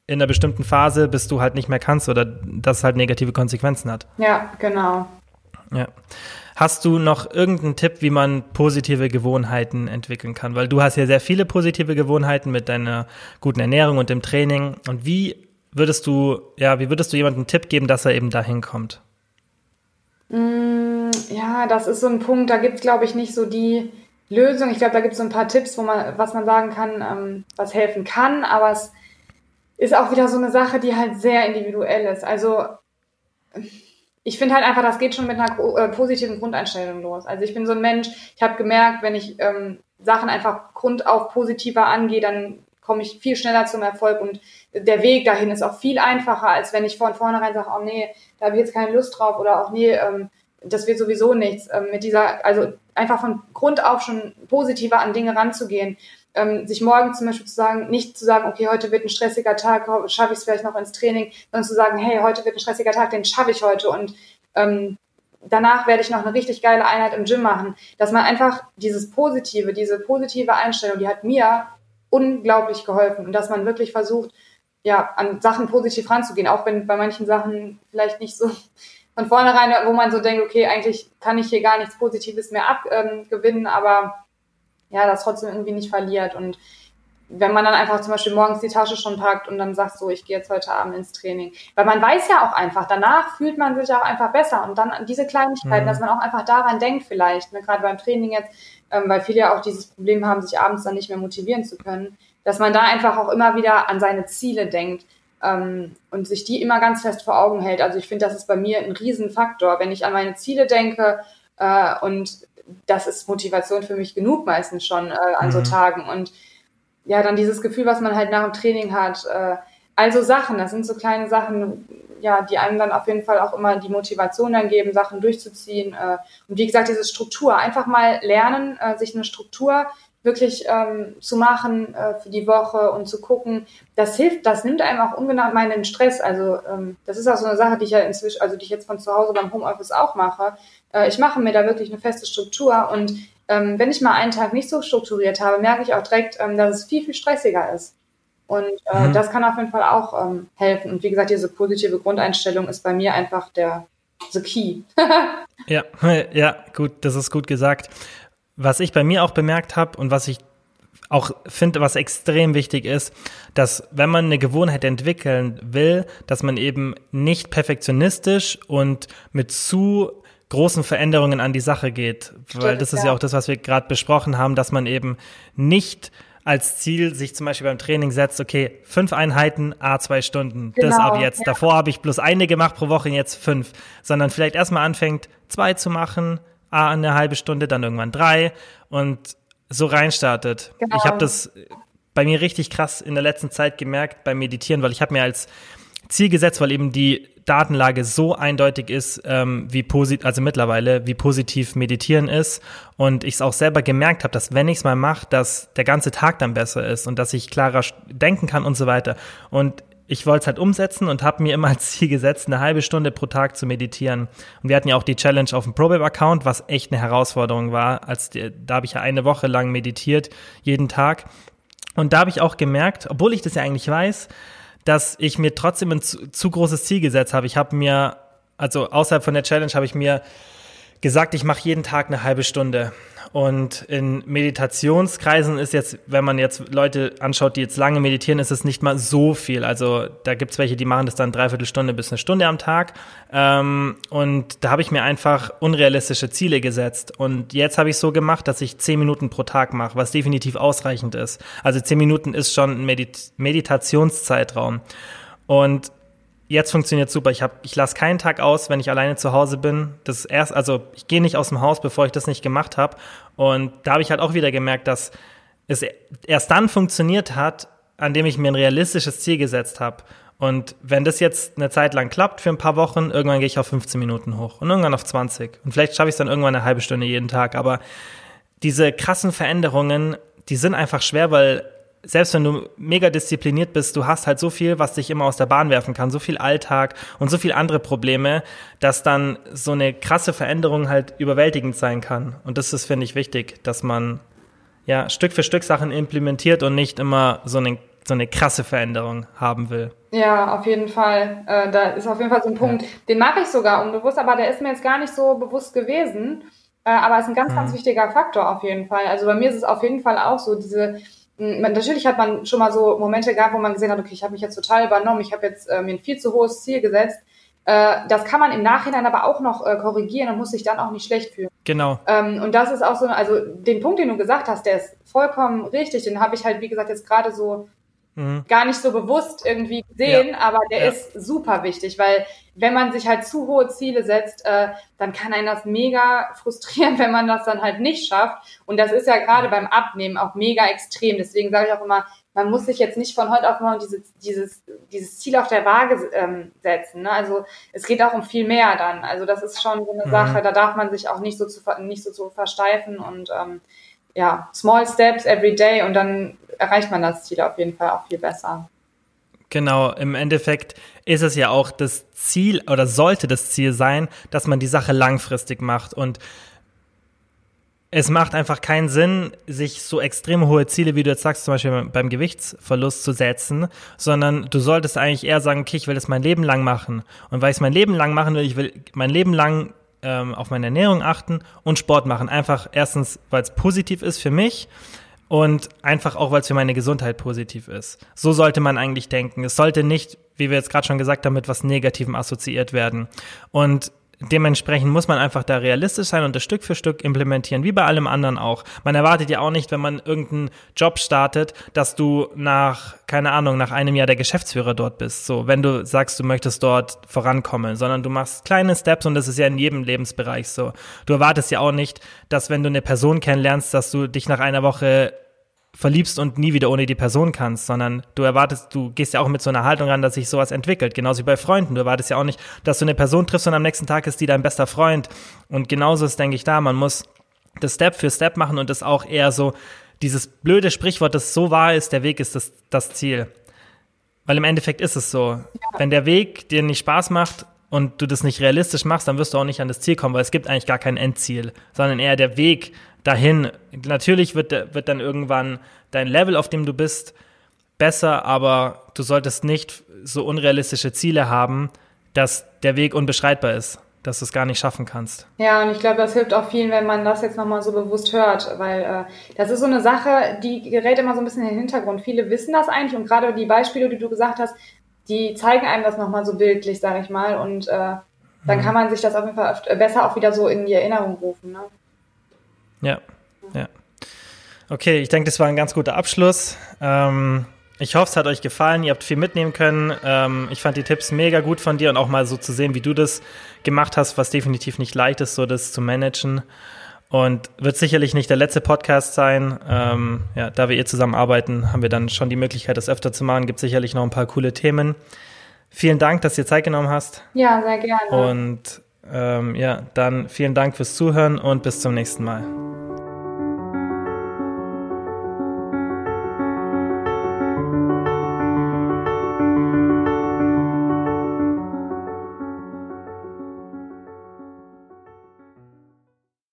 in einer bestimmten Phase, bis du halt nicht mehr kannst oder das halt negative Konsequenzen hat. Ja, genau. Ja. Hast du noch irgendeinen Tipp, wie man positive Gewohnheiten entwickeln kann? Weil du hast ja sehr viele positive Gewohnheiten mit deiner guten Ernährung und dem Training. Und wie würdest du, ja, wie würdest du jemandem einen Tipp geben, dass er eben dahin kommt? Mm, ja, das ist so ein Punkt, da gibt es, glaube ich, nicht so die Lösung. Ich glaube, da gibt es so ein paar Tipps, wo man, was man sagen kann, ähm, was helfen kann, aber es ist auch wieder so eine Sache, die halt sehr individuell ist. Also ich finde halt einfach, das geht schon mit einer äh, positiven Grundeinstellung los. Also ich bin so ein Mensch, ich habe gemerkt, wenn ich ähm, Sachen einfach grundauf positiver angehe, dann komme ich viel schneller zum Erfolg und der Weg dahin ist auch viel einfacher, als wenn ich von vornherein sage, oh nee, da habe ich jetzt keine Lust drauf oder auch nee, ähm, das wird sowieso nichts. Ähm, mit dieser, also einfach von Grund auf schon positiver an Dinge ranzugehen. Ähm, sich morgen zum Beispiel zu sagen, nicht zu sagen, okay, heute wird ein stressiger Tag, schaffe ich es vielleicht noch ins Training, sondern zu sagen, hey, heute wird ein stressiger Tag, den schaffe ich heute. Und ähm, danach werde ich noch eine richtig geile Einheit im Gym machen. Dass man einfach dieses Positive, diese positive Einstellung, die hat mir unglaublich geholfen. Und dass man wirklich versucht, ja, an Sachen positiv ranzugehen, auch wenn bei manchen Sachen vielleicht nicht so von vornherein, wo man so denkt, okay, eigentlich kann ich hier gar nichts Positives mehr abgewinnen, ähm, aber ja, das trotzdem irgendwie nicht verliert. Und wenn man dann einfach zum Beispiel morgens die Tasche schon packt und dann sagt so, ich gehe jetzt heute Abend ins Training. Weil man weiß ja auch einfach, danach fühlt man sich auch einfach besser. Und dann diese Kleinigkeiten, mhm. dass man auch einfach daran denkt vielleicht, ne, gerade beim Training jetzt, ähm, weil viele ja auch dieses Problem haben, sich abends dann nicht mehr motivieren zu können, dass man da einfach auch immer wieder an seine Ziele denkt ähm, und sich die immer ganz fest vor Augen hält. Also ich finde, das ist bei mir ein Riesenfaktor, wenn ich an meine Ziele denke äh, und das ist Motivation für mich genug meistens schon äh, an mhm. so Tagen und ja, dann dieses Gefühl, was man halt nach dem Training hat. Äh, also Sachen, das sind so kleine Sachen, ja, die einem dann auf jeden Fall auch immer die Motivation dann geben, Sachen durchzuziehen. Äh, und wie gesagt, diese Struktur, einfach mal lernen, äh, sich eine Struktur wirklich ähm, zu machen äh, für die Woche und zu gucken, das hilft, das nimmt einem auch ungemein den Stress. Also ähm, das ist auch so eine Sache, die ich ja inzwischen, also die ich jetzt von zu Hause beim Homeoffice auch mache. Äh, ich mache mir da wirklich eine feste Struktur und ähm, wenn ich mal einen Tag nicht so strukturiert habe, merke ich auch direkt, ähm, dass es viel, viel stressiger ist. Und äh, mhm. das kann auf jeden Fall auch ähm, helfen. Und wie gesagt, diese positive Grundeinstellung ist bei mir einfach der the key. ja, ja, gut, das ist gut gesagt. Was ich bei mir auch bemerkt habe und was ich auch finde, was extrem wichtig ist, dass wenn man eine Gewohnheit entwickeln will, dass man eben nicht perfektionistisch und mit zu großen Veränderungen an die Sache geht. Stimmt, Weil das ist ja. auch das, was wir gerade besprochen haben, dass man eben nicht als Ziel sich zum Beispiel beim Training setzt, okay, fünf Einheiten, a zwei Stunden, genau, das ab jetzt. Ja. Davor habe ich bloß eine gemacht pro Woche, jetzt fünf. Sondern vielleicht erstmal anfängt, zwei zu machen, ah, eine halbe Stunde, dann irgendwann drei und so reinstartet. Genau. Ich habe das bei mir richtig krass in der letzten Zeit gemerkt beim Meditieren, weil ich habe mir als Ziel gesetzt, weil eben die Datenlage so eindeutig ist, ähm, wie positiv, also mittlerweile, wie positiv Meditieren ist und ich es auch selber gemerkt habe, dass wenn ich es mal mache, dass der ganze Tag dann besser ist und dass ich klarer denken kann und so weiter. Und ich wollte es halt umsetzen und habe mir immer als Ziel gesetzt, eine halbe Stunde pro Tag zu meditieren. Und wir hatten ja auch die Challenge auf dem ProBabe-Account, was echt eine Herausforderung war. Als da habe ich ja eine Woche lang meditiert, jeden Tag. Und da habe ich auch gemerkt, obwohl ich das ja eigentlich weiß, dass ich mir trotzdem ein zu, zu großes Ziel gesetzt habe. Ich habe mir, also außerhalb von der Challenge habe ich mir gesagt, ich mache jeden Tag eine halbe Stunde. Und in Meditationskreisen ist jetzt, wenn man jetzt Leute anschaut, die jetzt lange meditieren, ist es nicht mal so viel. Also da gibt es welche, die machen das dann dreiviertel Stunde bis eine Stunde am Tag. Ähm, und da habe ich mir einfach unrealistische Ziele gesetzt. Und jetzt habe ich so gemacht, dass ich zehn Minuten pro Tag mache, was definitiv ausreichend ist. Also zehn Minuten ist schon ein Medit Meditationszeitraum. Und jetzt funktioniert super. Ich habe, ich lasse keinen Tag aus, wenn ich alleine zu Hause bin. Das erst, also ich gehe nicht aus dem Haus, bevor ich das nicht gemacht habe. Und da habe ich halt auch wieder gemerkt, dass es erst dann funktioniert hat, an dem ich mir ein realistisches Ziel gesetzt habe. Und wenn das jetzt eine Zeit lang klappt für ein paar Wochen, irgendwann gehe ich auf 15 Minuten hoch und irgendwann auf 20. Und vielleicht schaffe ich es dann irgendwann eine halbe Stunde jeden Tag. Aber diese krassen Veränderungen, die sind einfach schwer, weil selbst wenn du mega diszipliniert bist, du hast halt so viel, was dich immer aus der Bahn werfen kann, so viel Alltag und so viel andere Probleme, dass dann so eine krasse Veränderung halt überwältigend sein kann. Und das ist, finde ich, wichtig, dass man ja Stück für Stück Sachen implementiert und nicht immer so eine, so eine krasse Veränderung haben will. Ja, auf jeden Fall. Äh, da ist auf jeden Fall so ein Punkt, ja. den mache ich sogar unbewusst, aber der ist mir jetzt gar nicht so bewusst gewesen. Äh, aber ist ein ganz, mhm. ganz wichtiger Faktor auf jeden Fall. Also bei mir ist es auf jeden Fall auch so, diese natürlich hat man schon mal so Momente gehabt, wo man gesehen hat, okay, ich habe mich jetzt total übernommen, ich habe jetzt äh, mir ein viel zu hohes Ziel gesetzt. Äh, das kann man im Nachhinein aber auch noch äh, korrigieren und muss sich dann auch nicht schlecht fühlen. Genau. Ähm, und das ist auch so, also den Punkt, den du gesagt hast, der ist vollkommen richtig. Den habe ich halt, wie gesagt, jetzt gerade so mhm. gar nicht so bewusst irgendwie gesehen, ja. aber der ja. ist super wichtig, weil wenn man sich halt zu hohe Ziele setzt, äh, dann kann einen das mega frustrieren, wenn man das dann halt nicht schafft. Und das ist ja gerade beim Abnehmen auch mega extrem. Deswegen sage ich auch immer, man muss sich jetzt nicht von heute auf morgen diese, dieses, dieses Ziel auf der Waage ähm, setzen. Ne? Also es geht auch um viel mehr dann. Also das ist schon so eine mhm. Sache, da darf man sich auch nicht so zu, nicht so zu versteifen und ähm, ja, small steps every day und dann erreicht man das Ziel auf jeden Fall auch viel besser. Genau, im Endeffekt ist es ja auch das Ziel oder sollte das Ziel sein, dass man die Sache langfristig macht und es macht einfach keinen Sinn, sich so extrem hohe Ziele, wie du jetzt sagst, zum Beispiel beim Gewichtsverlust zu setzen, sondern du solltest eigentlich eher sagen, okay, ich will das mein Leben lang machen. Und weil ich es mein Leben lang machen will, ich will mein Leben lang ähm, auf meine Ernährung achten und Sport machen. Einfach erstens, weil es positiv ist für mich und einfach auch, weil es für meine Gesundheit positiv ist. So sollte man eigentlich denken. Es sollte nicht, wie wir jetzt gerade schon gesagt haben, mit was Negativem assoziiert werden. Und Dementsprechend muss man einfach da realistisch sein und das Stück für Stück implementieren, wie bei allem anderen auch. Man erwartet ja auch nicht, wenn man irgendeinen Job startet, dass du nach, keine Ahnung, nach einem Jahr der Geschäftsführer dort bist. So, wenn du sagst, du möchtest dort vorankommen, sondern du machst kleine Steps und das ist ja in jedem Lebensbereich so. Du erwartest ja auch nicht, dass wenn du eine Person kennenlernst, dass du dich nach einer Woche verliebst und nie wieder ohne die Person kannst, sondern du erwartest, du gehst ja auch mit so einer Haltung ran, dass sich sowas entwickelt. Genauso wie bei Freunden. Du erwartest ja auch nicht, dass du eine Person triffst und am nächsten Tag ist die dein bester Freund. Und genauso ist, denke ich, da. Man muss das Step für Step machen und das auch eher so, dieses blöde Sprichwort, das so wahr ist, der Weg ist das, das Ziel. Weil im Endeffekt ist es so. Ja. Wenn der Weg dir nicht Spaß macht, und du das nicht realistisch machst, dann wirst du auch nicht an das Ziel kommen, weil es gibt eigentlich gar kein Endziel, sondern eher der Weg dahin. Natürlich wird, wird dann irgendwann dein Level, auf dem du bist, besser, aber du solltest nicht so unrealistische Ziele haben, dass der Weg unbeschreitbar ist, dass du es gar nicht schaffen kannst. Ja, und ich glaube, das hilft auch vielen, wenn man das jetzt nochmal so bewusst hört, weil äh, das ist so eine Sache, die gerät immer so ein bisschen in den Hintergrund. Viele wissen das eigentlich und gerade die Beispiele, die du gesagt hast, die zeigen einem das nochmal so bildlich, sage ich mal, und äh, dann mhm. kann man sich das auf jeden Fall besser auch wieder so in die Erinnerung rufen. Ne? Ja, ja. Okay, ich denke, das war ein ganz guter Abschluss. Ähm, ich hoffe, es hat euch gefallen. Ihr habt viel mitnehmen können. Ähm, ich fand die Tipps mega gut von dir und auch mal so zu sehen, wie du das gemacht hast, was definitiv nicht leicht ist, so das zu managen. Und wird sicherlich nicht der letzte Podcast sein. Ähm, ja, da wir ihr zusammenarbeiten, haben wir dann schon die Möglichkeit, das öfter zu machen. Gibt sicherlich noch ein paar coole Themen. Vielen Dank, dass ihr Zeit genommen hast. Ja, sehr gerne. Und ähm, ja, dann vielen Dank fürs Zuhören und bis zum nächsten Mal.